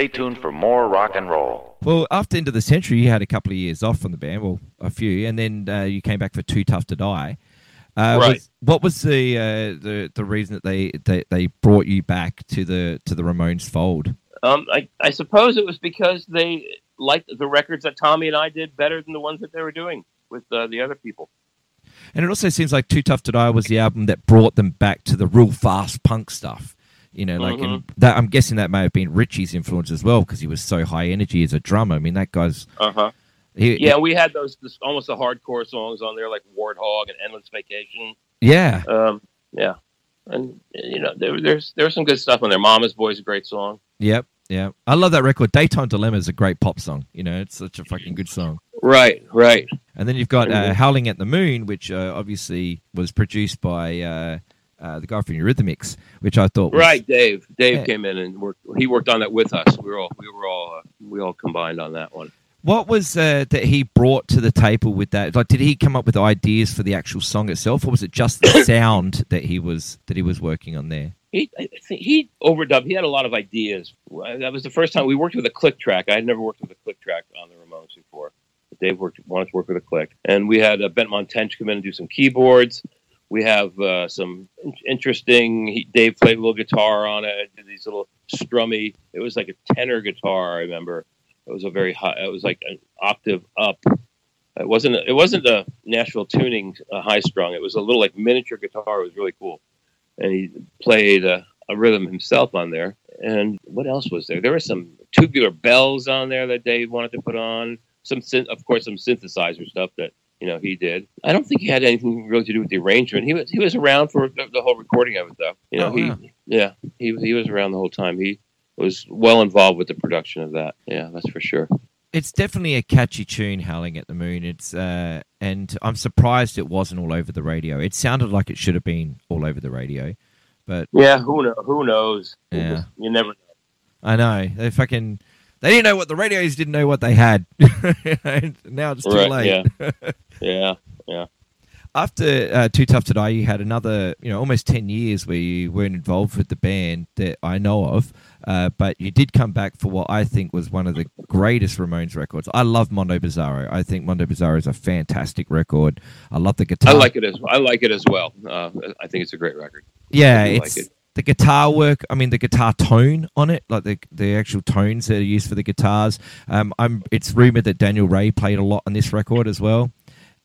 Stay tuned for more rock and roll. Well, after End of the Century, you had a couple of years off from the band, well, a few, and then uh, you came back for Too Tough to Die. Uh, Right. was- what was the, uh, the the reason that they, they they brought you back to the to the Ramones fold? Um, I, I suppose it was because they liked the records that Tommy and I did better than the ones that they were doing with uh, the other people. And it also seems like Too Tough to Die was the album that brought them back to the real fast punk stuff. You know, like and that. I'm guessing that may have been Richie's influence as well because he was so high energy as a drummer. I mean, that guy's Uh huh. he, Yeah, we had those this, almost the hardcore songs on there, like Warthog and Endless Vacation. yeah, Um, yeah, and you know there, there's there's some good stuff on there. Mama's Boy is a great song. yep, yeah. I love that record. Daytime Dilemma is a great pop song. You know, it's such a fucking good song. Right, right. And then you've got uh, Mhm. Howling at the Moon, which uh, obviously was produced by uh, uh, the guy from Eurythmics, which I thought was, Right, Dave. Dave Yeah. came in and worked. He worked on that with us. We were all we were all uh, we all combined on that one. What was uh, that he brought to the table with that? Like, did he come up with ideas for the actual song itself, or was it just the sound that he was that he was working on there? He he overdubbed. He had a lot of ideas. That was the first time we worked with a click track. I had never worked with a click track on the Ramones before. Dave worked wanted to work with a click, and we had uh, Benmont Tench come in and do some keyboards. We have uh, some interesting. He, Dave played a little guitar on it. Did these little strummy. It was like a tenor guitar. I remember. It was a very high. It was like an octave up. It wasn't. It wasn't a Nashville tuning uh, high strung. It was a little like miniature guitar. It was really cool, and he played a, a rhythm himself on there. And what else was there? There were some tubular bells on there that Dave wanted to put on. Some, of course, some synthesizer stuff that you know he did. I don't think he had anything really to do with the arrangement. He was he was around for the, the whole recording of it, though. You know, Oh, he wow. yeah he he was around the whole time. He was well involved with the production of that. Yeah, that's for sure. It's definitely a catchy tune, "Howling at the Moon." It's uh, and I'm surprised it wasn't all over the radio. It sounded like it should have been all over the radio, but Yeah, who know? Who knows? Yeah. you never. know. I know they fucking they didn't know what the radios didn't know what they had. Now it's too Right, late. Yeah, yeah. Yeah. After uh, Too Tough to Die, you had another, you know, almost 10 years where you weren't involved with the band that I know of, uh, but you did come back for what I think was one of the greatest Ramones records. I love Mondo Bizarro. I think Mondo Bizarro is a fantastic record. I love the guitar. I like it as I like it as well. Uh, I think it's a great record. Yeah, I do like it. the guitar work. I mean, the guitar tone on it, like the the actual tones that are used for the guitars. Um, I'm. It's rumored that Daniel Rey played a lot on this record as well.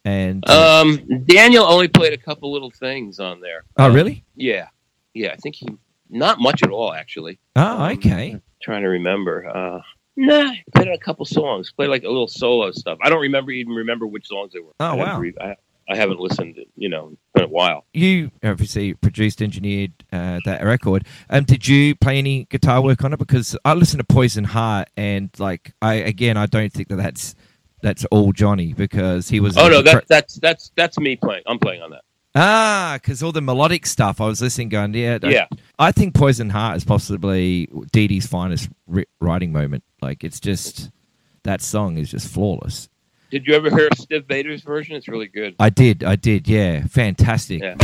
And uh, Um, Daniel only played a couple little things on there. oh, Uh, really? Yeah, yeah. I think he not much at all actually. Oh, um, okay. Trying to remember. Uh, nah, played a couple songs. Played like a little solo stuff. I don't remember even remember which songs they were. Oh, I wow. re- I, I haven't listened. You know, in a while. You obviously produced, engineered uh, that record. Um, did you play any guitar work on it? Because I listened to Poison Heart, and like I again, I don't think that that's that's all Johnny because he was. Oh no, that, that's that's that's me playing. I'm playing on that. Ah, because all the melodic stuff I was listening, going, yeah, I- Yeah. I think Poison Heart is possibly Dee Dee's finest writing moment. Like, it's just that song is just flawless. Did you ever hear Stiv Bators' version? It's really good. I did, I did, yeah, fantastic. Yeah.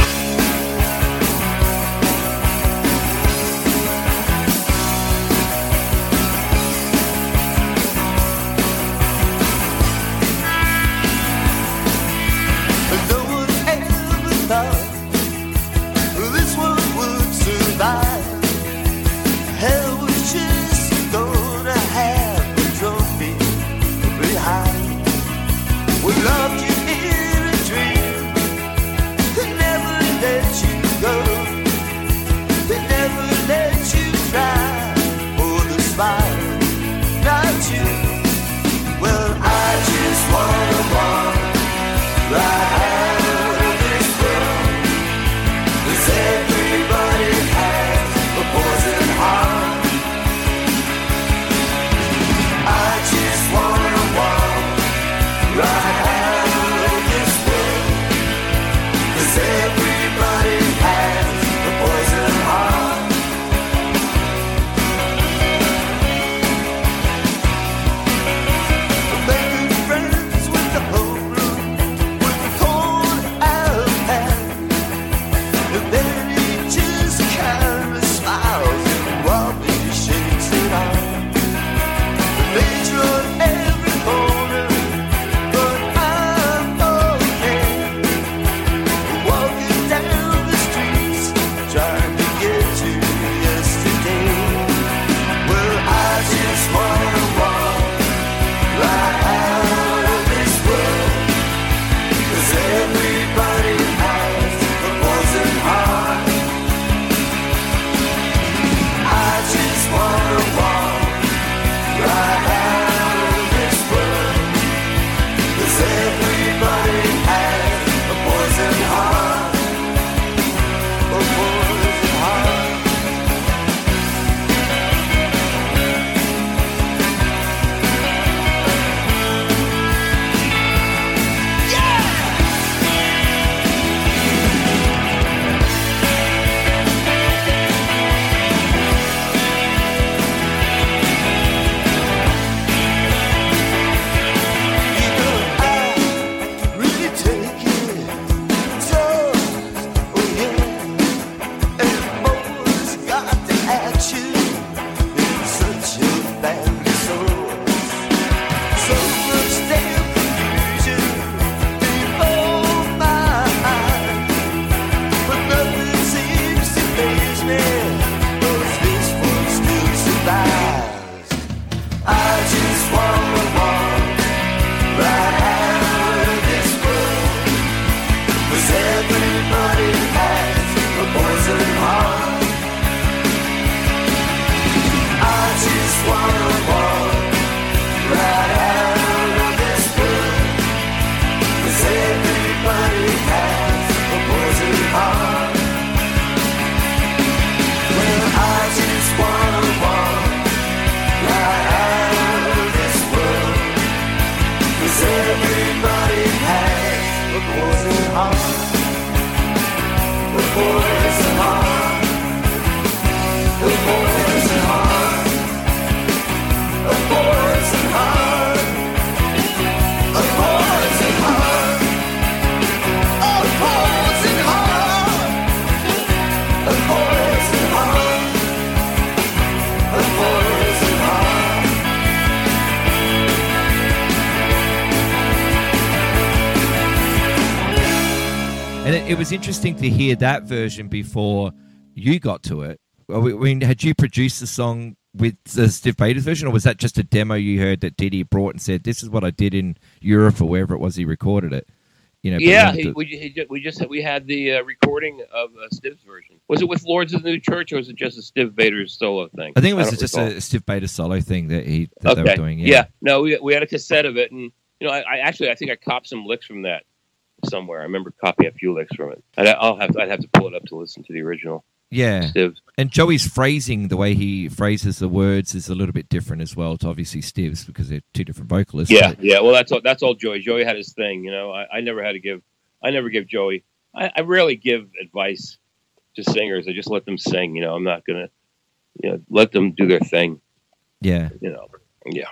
Was interesting to hear that version before you got to it. I mean, had you produced the song with the Stiv Bators' version, or was that just a demo you heard that Dee Dee brought and said, "This is what I did in Europe or wherever it was he recorded it"? You know, Yeah, he, we, he, we just we had the uh, recording of uh, Stiv's version. Was it with Lords of the New Church or was it just a Stiv Bators' solo thing? I think it was just recall. a Steve Bader solo thing that he that okay. they were doing. yeah. no, we, we had a cassette of it, and you know, I, I actually I think I copped some licks from that somewhere. I remember copying a few licks from it. I'd, I'll have to, I'd have to pull it up to listen to the original yeah. Stiv. And Joey's phrasing, the way he phrases the words, is a little bit different as well to obviously Steve's because they're two different vocalists. Yeah, yeah. Well, that's all. That's all Joey. Joey had his thing. You know, I, I never had to give. I never give Joey. I, I rarely give advice to singers. I just let them sing. You know, I'm not gonna. You know, let them do their thing. yeah. You know. Yeah.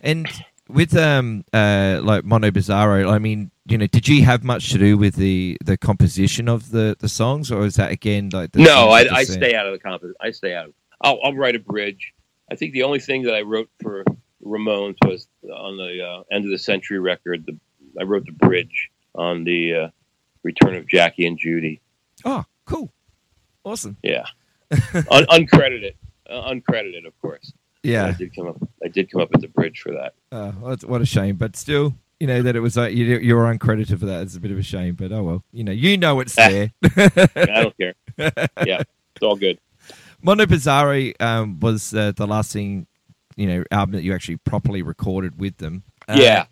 And with um uh like Mondo Bizarro, I mean, you know, did you have much to do with the the composition of the the songs, or is that again like the no, I, I stay out of the comp. I stay out. Of, I'll, I'll write a bridge. I think the only thing that I wrote for Ramones was on the uh, end of the century record. The I wrote the bridge on the uh, Return of Jackie and Judy. Oh, cool, awesome. Yeah, Un- uncredited, uh, uncredited, of course. I Yeah, did come up. I did come up with the bridge for that. uh, well, what a shame, but still. You know that it was like you you were uncredited for that. It's a bit of a shame, but oh well. You know, you know it's there. I don't care. Yeah, it's all good. Mondo Bizarro um, was uh, the last thing, you know, album that you actually properly recorded with them. Uh, yeah,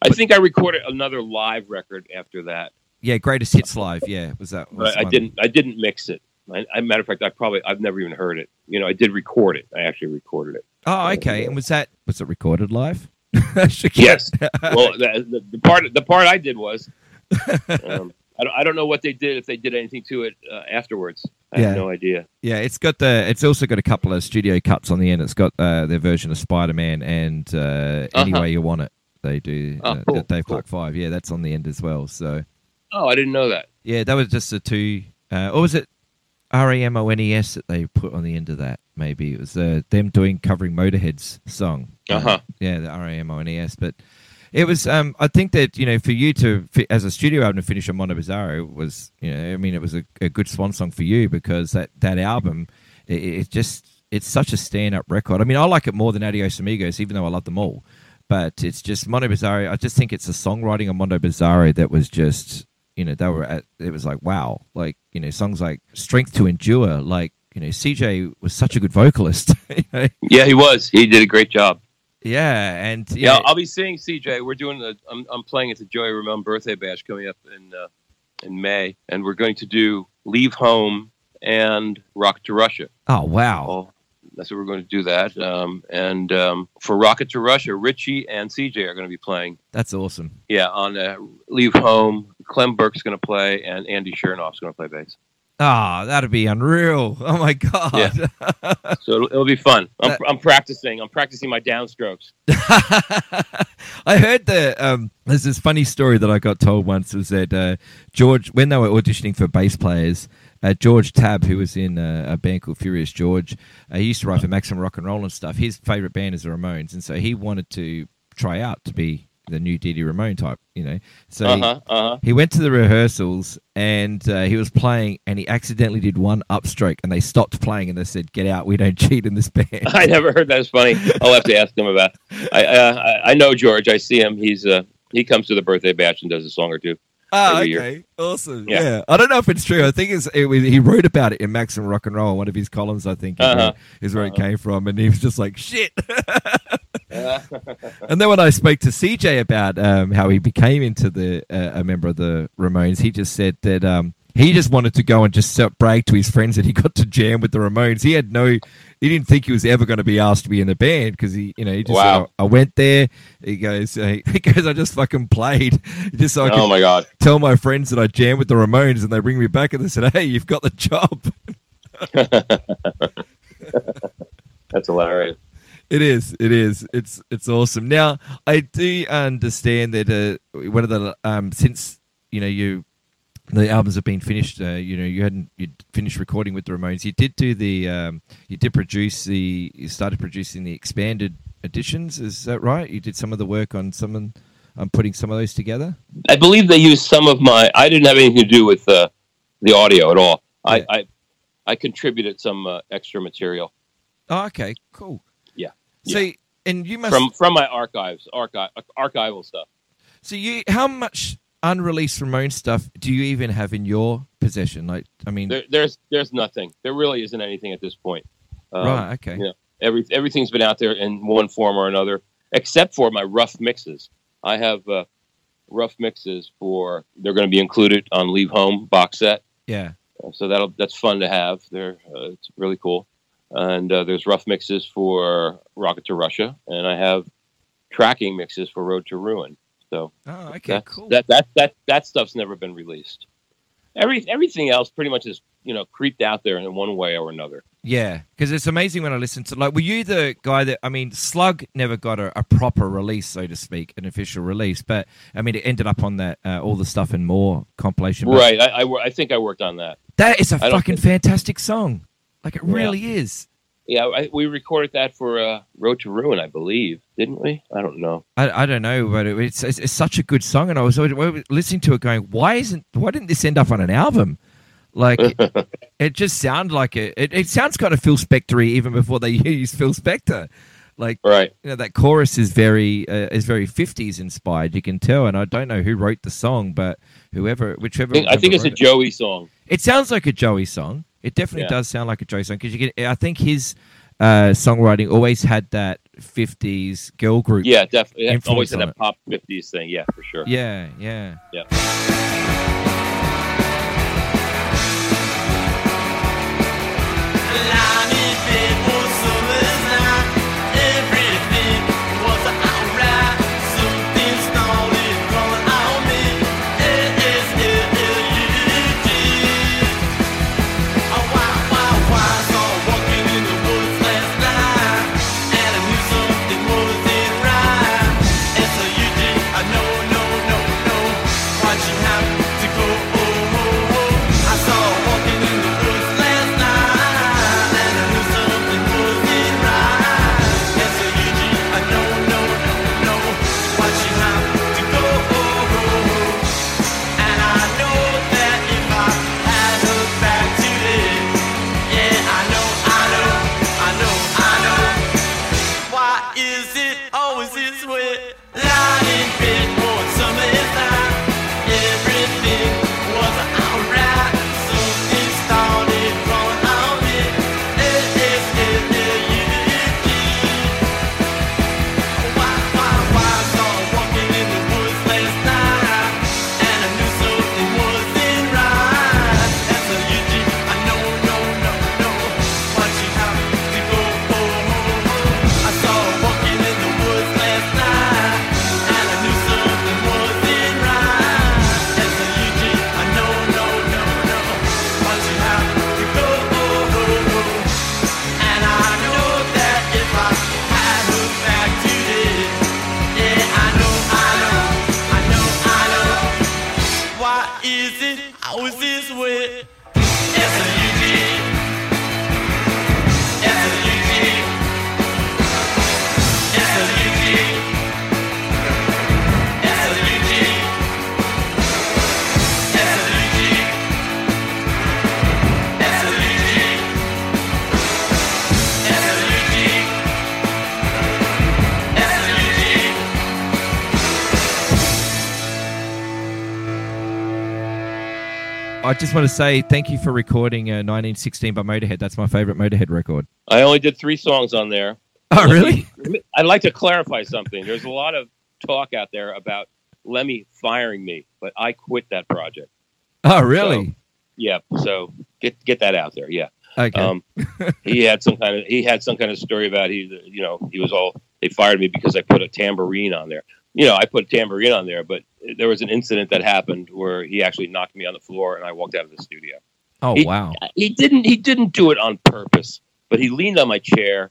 I think I recorded another live record after that, yeah, Greatest Hits Live. Yeah, was that? was but I didn't. I didn't mix it. I, I, matter of fact, I probably I've never even heard it. You know, I did record it. I actually recorded it. Oh, okay. And was that was it recorded live? Yes. Well, the, the, part the part I did was. Um, I don't, I don't know what they did if they did anything to it uh, afterwards. I Yeah. have no idea. yeah, it's got the. It's also got a couple of studio cuts on the end. It's got uh, their version of Spider Man and uh, Any Uh-huh. Way You Want It. They do. Oh, uh, cool, Dave cool. Clark Five. Yeah, that's on the end as well. So Oh, I didn't know that. yeah, that was just the two. Uh, or was it R A M O N E S that they put on the end of that? Maybe it was uh, them doing covering Motorhead's song. Uh-huh. yeah, the R A M O N E S. But it was. Um, I think that you know, for you to as a studio album to finish on Mondo Bizarro was, you know, I mean, it was a, a good swan song for you because that that album, it, it just it's such a stand up record. I mean, I like it more than Adios Amigos, even though I love them all. But it's just Mondo Bizarro. I just think it's the songwriting of Mondo Bizarro that was just, you know, they were at. It was like wow, like you know, songs like Strength to Endure, like. You know, CJ was such a good vocalist. you know? Yeah, he was. He did a great job. Yeah, and Yeah, I'll be seeing CJ. We're doing the. I'm, I'm playing at the Joey Ramone birthday bash coming up in uh, in May, and we're going to do "Leave Home" and "Rocket to Russia." oh wow, Oh, that's what we're going to do. That um, and um, for "Rocket to Russia," Richie and CJ are going to be playing. that's awesome. Yeah, on uh, "Leave Home," Clem Burke's going to play, and Andy Shernoff's going to play bass. Ah, that'd be unreal. Oh my god. Yeah. So it'll, it'll be fun. I'm, That- I'm practicing. I'm practicing my downstrokes. I heard that um, there's this funny story that I got told once was that uh, George, when they were auditioning for bass players, uh, George Tabb, who was in uh, a band called Furious George, uh, he used to write for Maximum Rock and Roll and stuff. His favorite band is the Ramones, and so he wanted to try out to be the new Dee Dee Ramone type, you know. So Uh he- Uh huh. he went to the rehearsals and uh, he was playing, and he accidentally did one upstroke, and they stopped playing, and they said, "Get out! We don't cheat in this band." I never heard that. It's funny. I'll have to ask him about. I uh, I- I know George. I see him. He's uh he comes to the birthday bash and does a song or two. Oh, okay, year. awesome. Yeah. Yeah. I don't know if it's true. I think it's, it was, he wrote about it in Maximum Rock and Roll. One of his columns, I think, is Uh-huh. where, is where it Uh-huh. came from, and he was just like, "Shit." And then when I spoke to CJ about um, how he became into the uh, a member of the Ramones, he just said that um, he just wanted to go and just brag to his friends that he got to jam with the Ramones. He had no, he didn't think he was ever going to be asked to be in the band because he, you know, he just Wow. said, I went there. He goes, uh, he goes, I just fucking played just so I Oh my god. tell my friends that I jam with the Ramones, and they bring me back and they said, "Hey, you've got the job." That's hilarious. It is. It is. It's it's awesome. Now I do understand that uh, one of the um since you know you the albums have been finished. Uh, you know you hadn't you finished recording with the Ramones. You did do the um you did produce the you started producing the expanded editions. Is that right? You did some of the work on some on putting some of those together. I believe they used some of my. I didn't have anything to do with uh, the audio at all. Yeah. I, I I contributed some uh, extra material Oh, okay, cool. Yeah. So and you must from from my archives, archive archival stuff. So you, how much unreleased Ramon stuff do you even have in your possession? Like, I mean, There, there's there's nothing. There really isn't anything at this point. Um, right? Okay. yeah. Every everything's been out there in one form or another, except for my rough mixes. I have uh, rough mixes for. They're going to be included on Leave Home box set. Yeah. So that'll that's fun to have. They're uh, it's really cool. And uh, there's rough mixes for Rocket to Russia, and I have tracking mixes for Road to Ruin. So Oh, okay. that, cool. that that that that stuff's never been released. Every everything else pretty much is you know creeped out there in one way or another. yeah, because it's amazing when I listen to like, were you the guy that I mean, Slug never got a, a proper release, so to speak, an official release, but I mean, it ended up on that uh, all the stuff and more compilation. Right. I, I I think I worked on that. That is a I fucking fantastic song. Like it Yeah. really is. Yeah, I, we recorded that for uh, Road to Ruin, I believe, didn't we? I don't know. I, I don't know, but it, it's, it's it's such a good song, and I was I listening to it, going, "Why isn't? Why didn't this end up on an album?" Like, it just sounds like it. It, it sounds kind of Phil Spector even before they used Phil Spector. Like, Right. you know, that chorus is very uh, is very fifties inspired. You can tell, and I don't know who wrote the song, but whoever, I whichever, think, I think it's a it. Joey song. It sounds like a Joey song. It definitely Yeah. does sound like a Joey song because you get. I think his uh, songwriting always had that fifties girl group. Yeah, definitely. It always had on that pop 50s thing. Yeah, for sure. Yeah, yeah. I just want to say thank you for recording uh, 1916 by Motorhead. That's my favorite Motorhead record. I only did three songs on there. Oh, really? I'd like to clarify something. There's a lot of talk out there about Lemmy firing me, but I quit that project. Oh, really? yeah. So get get that out there. Yeah. Okay. Um, he had some kind of he had some kind of story about he you know he was all they fired me because I put a tambourine on there. You know, I put a tambourine on there, but there was an incident that happened where he actually knocked me on the floor and I walked out of the studio. oh he- wow. He didn't he didn't do it on purpose, but he leaned on my chair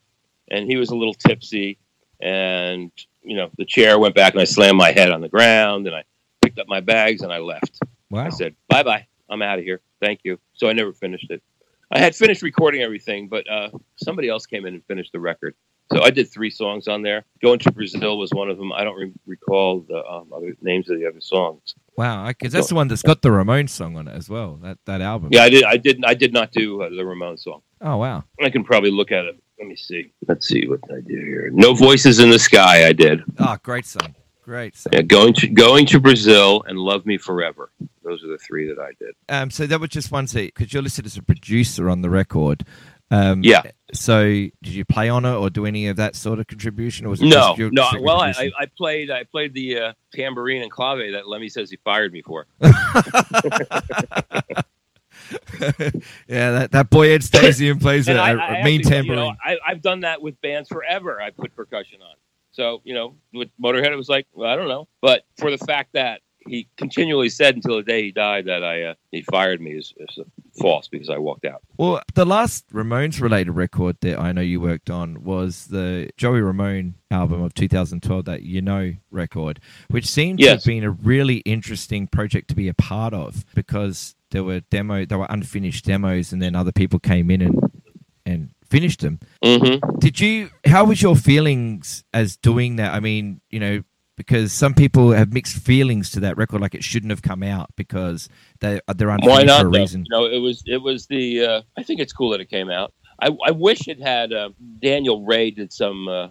and he was a little tipsy and you know, the chair went back and I slammed my head on the ground and I picked up my bags and I left. Wow. I said, bye bye. I'm out of here. Thank you. So I never finished it. I had finished recording everything, but uh, somebody else came in and finished the record. So I did three songs on there. Going to Brazil was one of them. I don't re- recall the um, other names of the other songs. Wow. Because that's the one that's got the Ramones song on it as well. That that album. Yeah, I did. I did. I did not do uh, the Ramones song. Oh wow. I can probably look at it. Let me see. Let's see what I did here. No voices in the sky. I did. Oh, great song. Great song. Yeah, going to going to Brazil and Love Me Forever. Those are the three that I did. Um, so that was just one seat because you're listed as a producer on the record. Um, Yeah. So did you play on it or do any of that sort of contribution, or was it No, just your no. Well, I, I, played I played the uh, tambourine and clave that Lemmy says he fired me for. yeah, that, that boy Ed Stasium plays a, And I, a- I a mean actually, tambourine. You know, I, I've done that with bands forever. I put percussion on. So you know, with Motorhead, it was like well, I don't know, but for the fact that he continually said until the day he died that I uh, he fired me is, is false because I walked out. Well, the last Ramones related record that I know you worked on was the Joey Ramone album of 2012, that You Know record, which seemed to have been a really interesting project to be a part of because there were demo, there were unfinished demos, and then other people came in and and finished them. Mm-hmm. Did you? How was your feelings as doing that? I mean, you know, because some people have mixed feelings to that record, like it shouldn't have come out because they they're unfinished Why not? for a though? reason. You know, it was it was the. Uh, I think it's cool that it came out. I, I wish it had. Uh, Daniel Rey did some. Uh,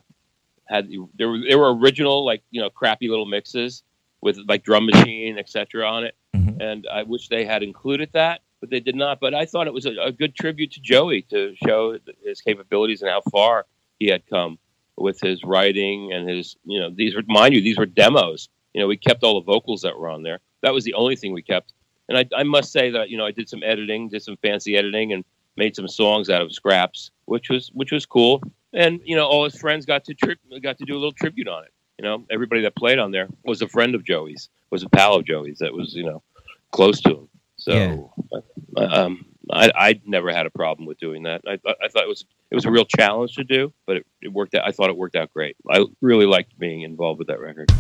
had there were there were original like you know crappy little mixes with like drum machine etc on it, Mhm. and I wish they had included that, but they did not. But I thought it was a, a good tribute to Joey to show his capabilities and how far he had come with his writing and his you know these were mind you these were demos. You know we kept all the vocals that were on there. That was the only thing we kept. And I, I must say that you know I did some editing, did some fancy editing, and made some songs out of scraps, which was which was cool. And you know all his friends got to trip got to do a little tribute on it. You know everybody that played on there was a friend of Joey's, was a pal of Joey's that was you know close to him. So uh, um, I, I never had a problem with doing that. I, I thought it was it was a real challenge to do, but it, it worked out. I thought it worked out great. I really liked being involved with that record.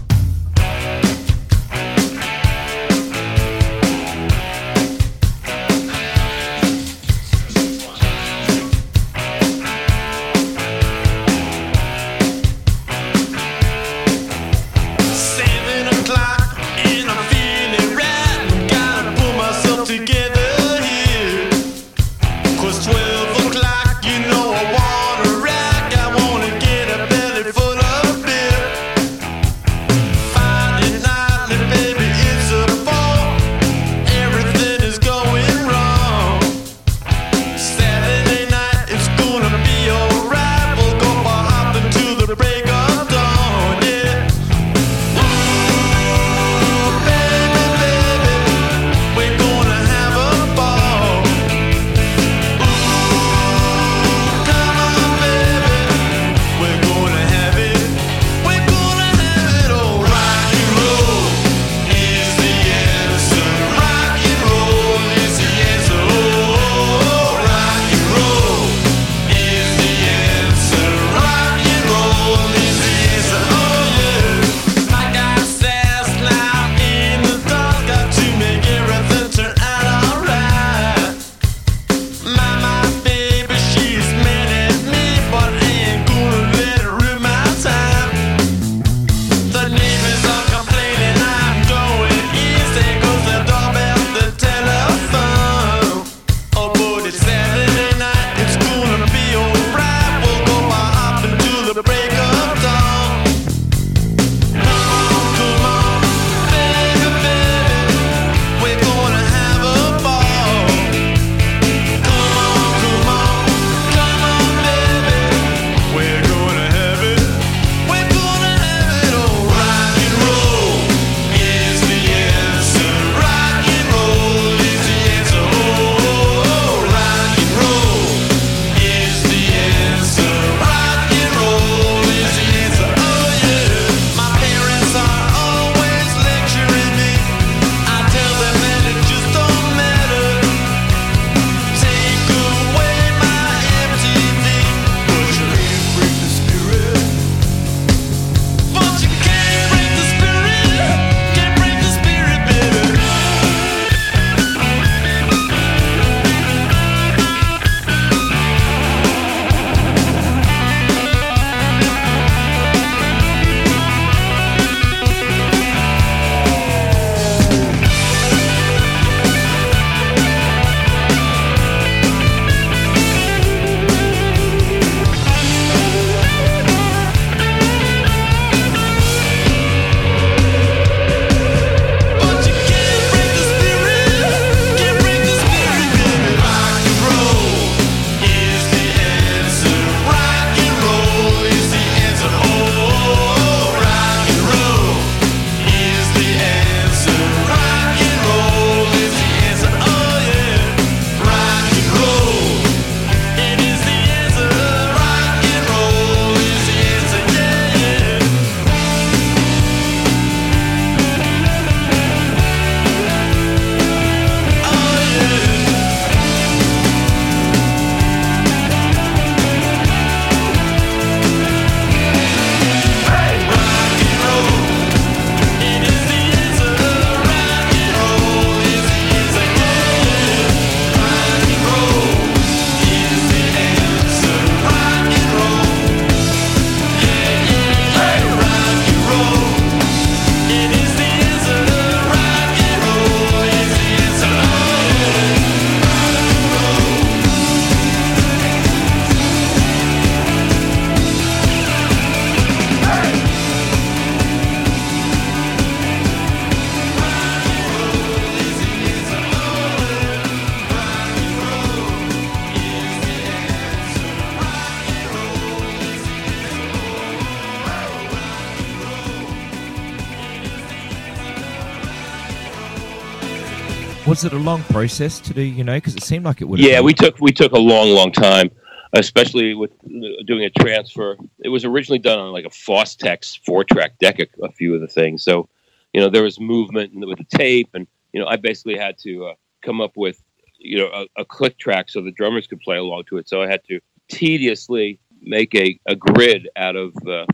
It a long process to do? You know, because it seemed like it would. Yeah, we took we took a long, long time, especially with uh, doing a transfer. It was originally done on like a Fostex four track deck, a, a few of the things. So, you know, there was movement with the tape, and you know, I basically had to uh, come up with you know a, a click track so the drummers could play along to it. So I had to tediously make a, a grid out of uh,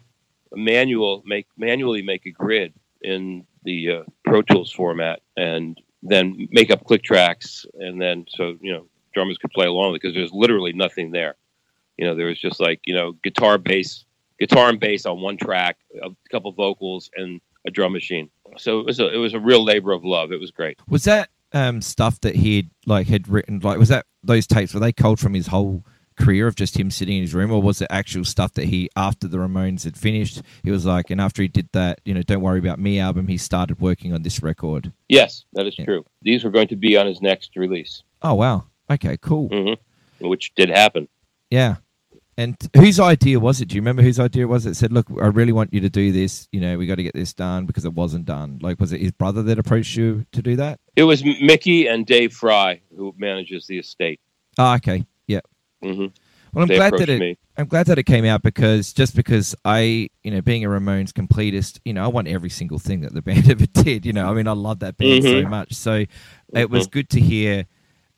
a manual make manually make a grid in the uh, Pro Tools format and then make up click tracks and then so you know drummers could play along because there's literally nothing there. You know, there was just like you know guitar bass, guitar and bass on one track, a couple vocals, and a drum machine. So it was a it was a real labor of love. It was great. Was that um, stuff that he had like had written? Like, was that those tapes? Were they culled from his whole career of just him sitting in his room, or was it actual stuff that he after the Ramones had finished? He was like, and after he did that, you know, "Don't Worry About Me" album, he started working on this record. Yes, that is Yeah. true. These were going to be on his next release, Oh wow, okay, cool, hmm which did happen. yeah. And whose idea was it? Do you remember whose idea it was? It said, "Look, I really want you to do this. You know, we got to get this done because it wasn't done." Like, was it his brother that approached you to do that? It was Mickey and Dave Frey who manages the estate. Oh, okay, yeah. hmm Well, I'm they glad that it. me. I'm glad that it came out because just because I, you know, being a Ramones completist, you know, I want every single thing that the band ever did. You know, I mean, I love that band so Mhm. much. So it was good to hear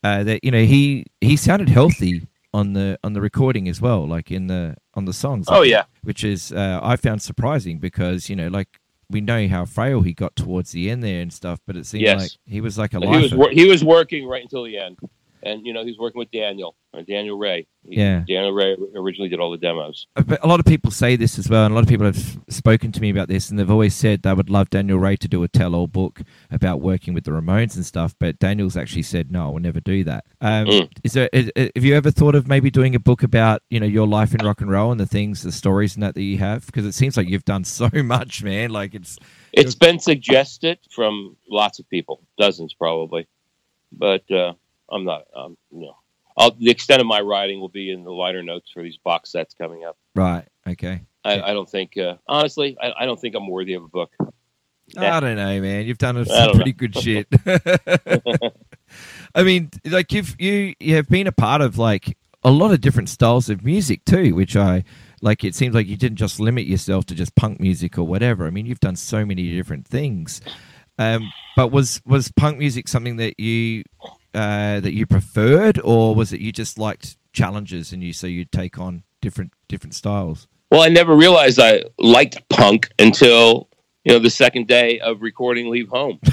uh, that you know he he sounded healthy on the on the recording as well, like in the on the songs. Oh yeah, which is uh, I found surprising because you know, like we know how frail he got towards the end there and stuff, but it seemed Yes. like he was like a he was wor- he was working right until the end, and you know he's working with Daniel, uh, Daniel Rey. He- Yeah. Daniel Rey originally did all the demos. But a lot of people say this as well, and a lot of people have spoken to me about this, and they've always said they would love Daniel Rey to do a tell-all book about working with the Ramones and stuff. But Daniel's actually said no, I will never do that. Um, Mm. Is there? is- Have you ever thought of maybe doing a book about you know your life in rock and roll and the things, the stories, and that that you have? Because it seems like you've done so much, man. Like it's It's been suggested from lots of people, dozens probably, but uh, I'm not. Um, no, I'll, the extent of my writing will be in the liner notes for these box sets coming up. right. Okay. I, Yeah. I don't think, uh, honestly, I, I don't think I'm worthy of a book. I don't know, man. You've done some pretty good shit. I mean, like you've you you have been a part of like a lot of different styles of music too, which I like. It seems like you didn't just limit yourself to just punk music or whatever. I mean, you've done so many different things. Um, but was was punk music something that you uh, that you preferred, or was it you just liked challenges and you so you'd take on different different styles? Well, I never realized I liked punk until you know the second day of recording "Leave Home."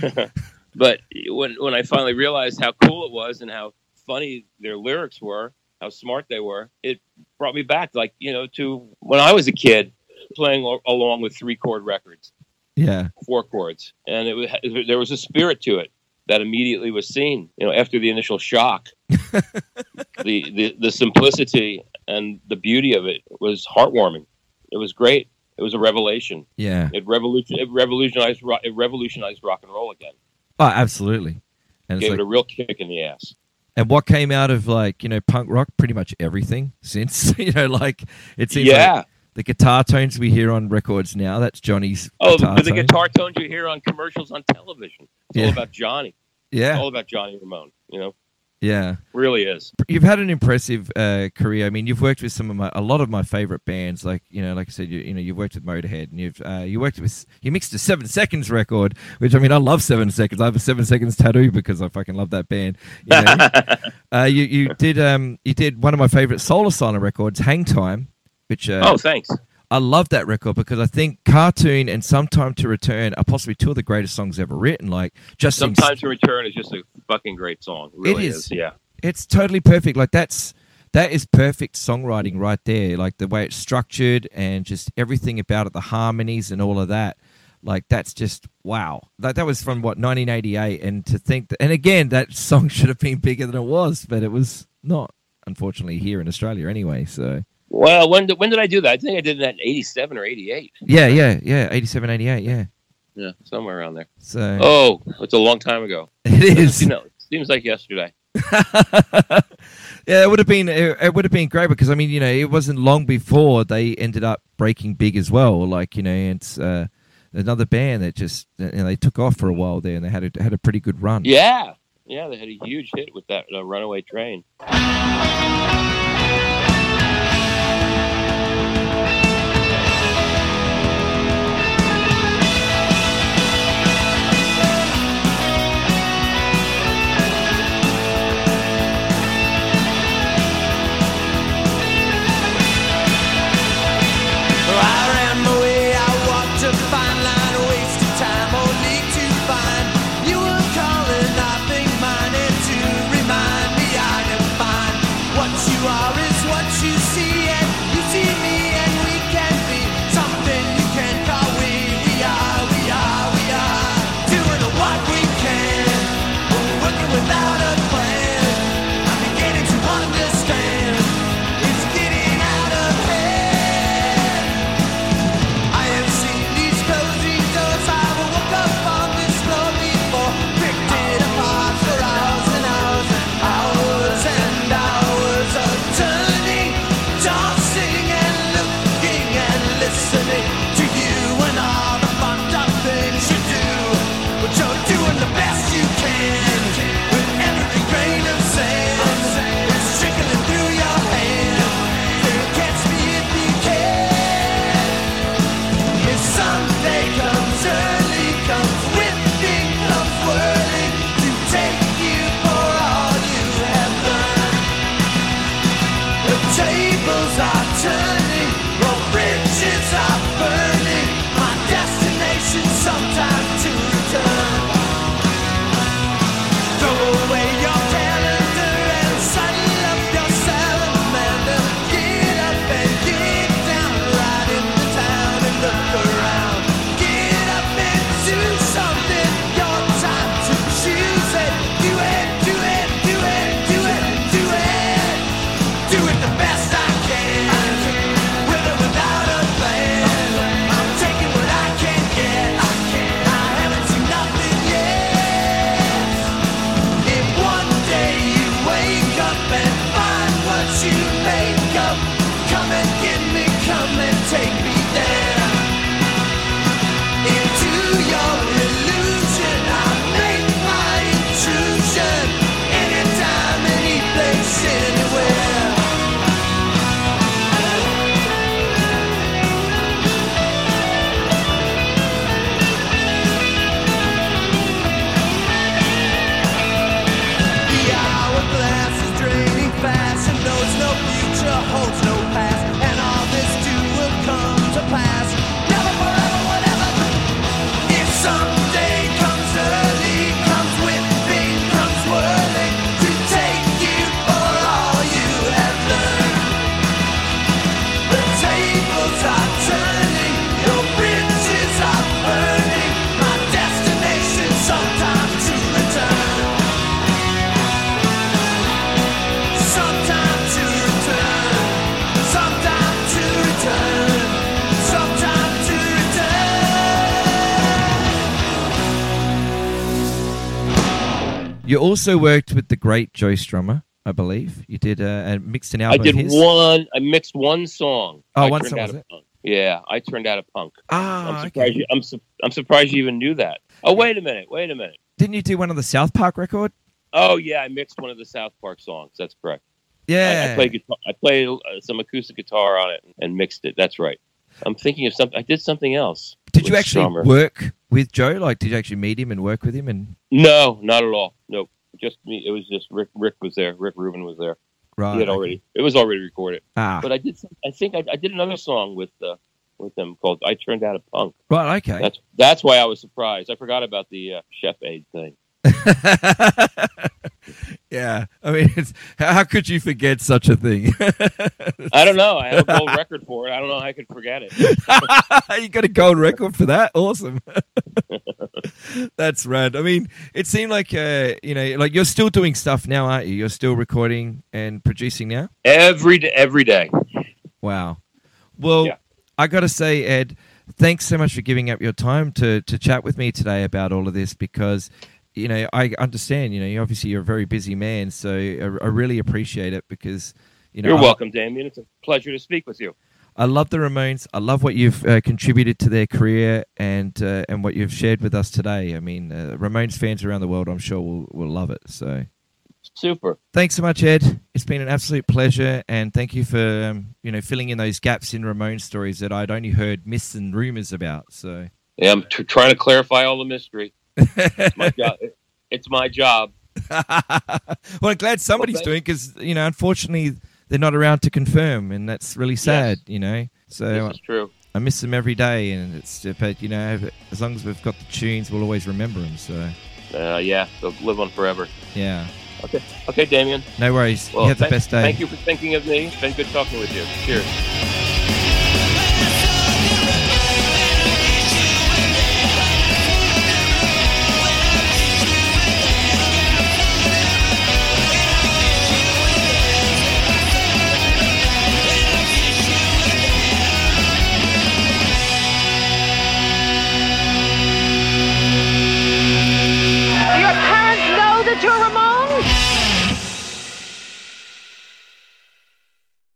but when when I finally realized how cool it was and how funny their lyrics were, how smart they were, it brought me back, like you know, to when I was a kid playing al- along with three chord records, Yeah, four chords, and it was there was a spirit to it that immediately was seen. You know, after the initial shock, the, the the simplicity and the beauty of it was heartwarming. It was great. It was a revelation. yeah. It revolution it revolutionized it revolutionized rock and roll again. Oh, absolutely. And Gave like, it a real kick in the ass. And what came out of like you know punk rock? Pretty much everything since you know like it seems Yeah. like the guitar tones we hear on records now. That's Johnny's. oh, guitar the, the guitar tones you hear on commercials on television. It's Yeah. all about Johnny. It's Yeah, all about Johnny Ramone. You know, yeah. really is. You've had an impressive uh, career. I mean, you've worked with some of my a lot of my favorite bands. Like you know, like I said, you, you know, you've worked with Motorhead, and you've uh, you worked with you mixed a Seven Seconds record, which I mean, I love Seven Seconds. I have a Seven Seconds tattoo because I fucking love that band. You know? uh, you you did um you did one of my favorite Soul Asylum records, Hang Time, which uh, oh, thanks. I love that record because I think Cartoon and Sometime to Return are possibly two of the greatest songs ever written. Like just in- Sometimes to return is just a fucking great song. It really It is. Yeah. it's totally perfect. Like that's that is perfect songwriting right there. Like the way it's structured and just everything about it, the harmonies and all of that. Like that's just wow. That that was from what 1988, and to think that, and again, that song should have been bigger than it was, but it was not. Unfortunately, here in Australia, anyway. So Well, when did, when did I do that? I think I did that in '87 or '88. yeah, yeah, yeah. 87, 88, yeah. Yeah, somewhere around there. So Oh, it's a long time ago. it is. You know, it seems like yesterday. yeah, it would have been it, it would have been great because I mean, you know, it wasn't long before they ended up breaking big as well. Like you know, it's uh, another band that just you know, they took off for a while there, and they had a, had a pretty good run. Yeah, yeah, they had a huge hit with that uh, Runaway Train. Also worked with the great Joe Strummer, I believe. You did uh, and mixed an album. I did one. I mixed one song. Oh, I one song, was it? Yeah, I turned out a punk. Ah, I'm okay. surprised. You, I'm su- I'm surprised you even knew that. Oh, wait a minute. Wait a minute. Didn't you do one of the South Park record? Oh yeah, I mixed one of the South Park songs. That's correct. Yeah. I played guitar, I played uh, some acoustic guitar on it and mixed it. That's right. I'm thinking of something. I did something else. did you actually Strummer. work with Joe? Like, did you actually meet him and work with him? And No, not at all. Nope. Just me. It was just Rick. Rick was there. Rick Rubin was there. right, he had already. It was already recorded. Ah, But I did. I think I, I did another song with uh, with them called "I Turned Out a Punk." right. Okay. That's that's why I was surprised. I forgot about the uh, Chef Aid thing. yeah. I mean, it's, how how could you forget such a thing? I don't know. I have a gold record for it. I don't know how I could forget it. you got a gold record for that? Awesome. That's rad. I mean, it seemed like uh, you know, like you're still doing stuff now, aren't you? You're still recording and producing now. Every day, every day. Wow. Well, Yeah. I got to say, Ed, thanks so much for giving up your time to to chat with me today about all of this because. You know, I understand. You know, you obviously you're a very busy man, so I, I really appreciate it because, you know, You're welcome, I- Damien. It's a pleasure to speak with you. I love the Ramones. I love what you've uh, contributed to their career and uh, and what you've shared with us today. I mean, uh, Ramones fans around the world, I'm sure, will will love it. So, Super. thanks so much, Ed. It's been an absolute pleasure, and thank you for um, you know filling in those gaps in Ramones stories that I'd only heard myths and rumors about. So, Yeah, I'm t- trying to clarify all the mystery. It's my job. It's my job. well, I'm glad somebody's thank- doing because you know, unfortunately, they're not around to confirm, and that's really sad. You know, so true. I miss them every day, and it's but you know, as long as we've got the tunes, we'll always remember them. So Uh, yeah, they'll live on forever. yeah, Okay, Okay, Damien. no worries. Well, you have the best day. Thank you for thinking of me. It's been good talking with you. Cheers.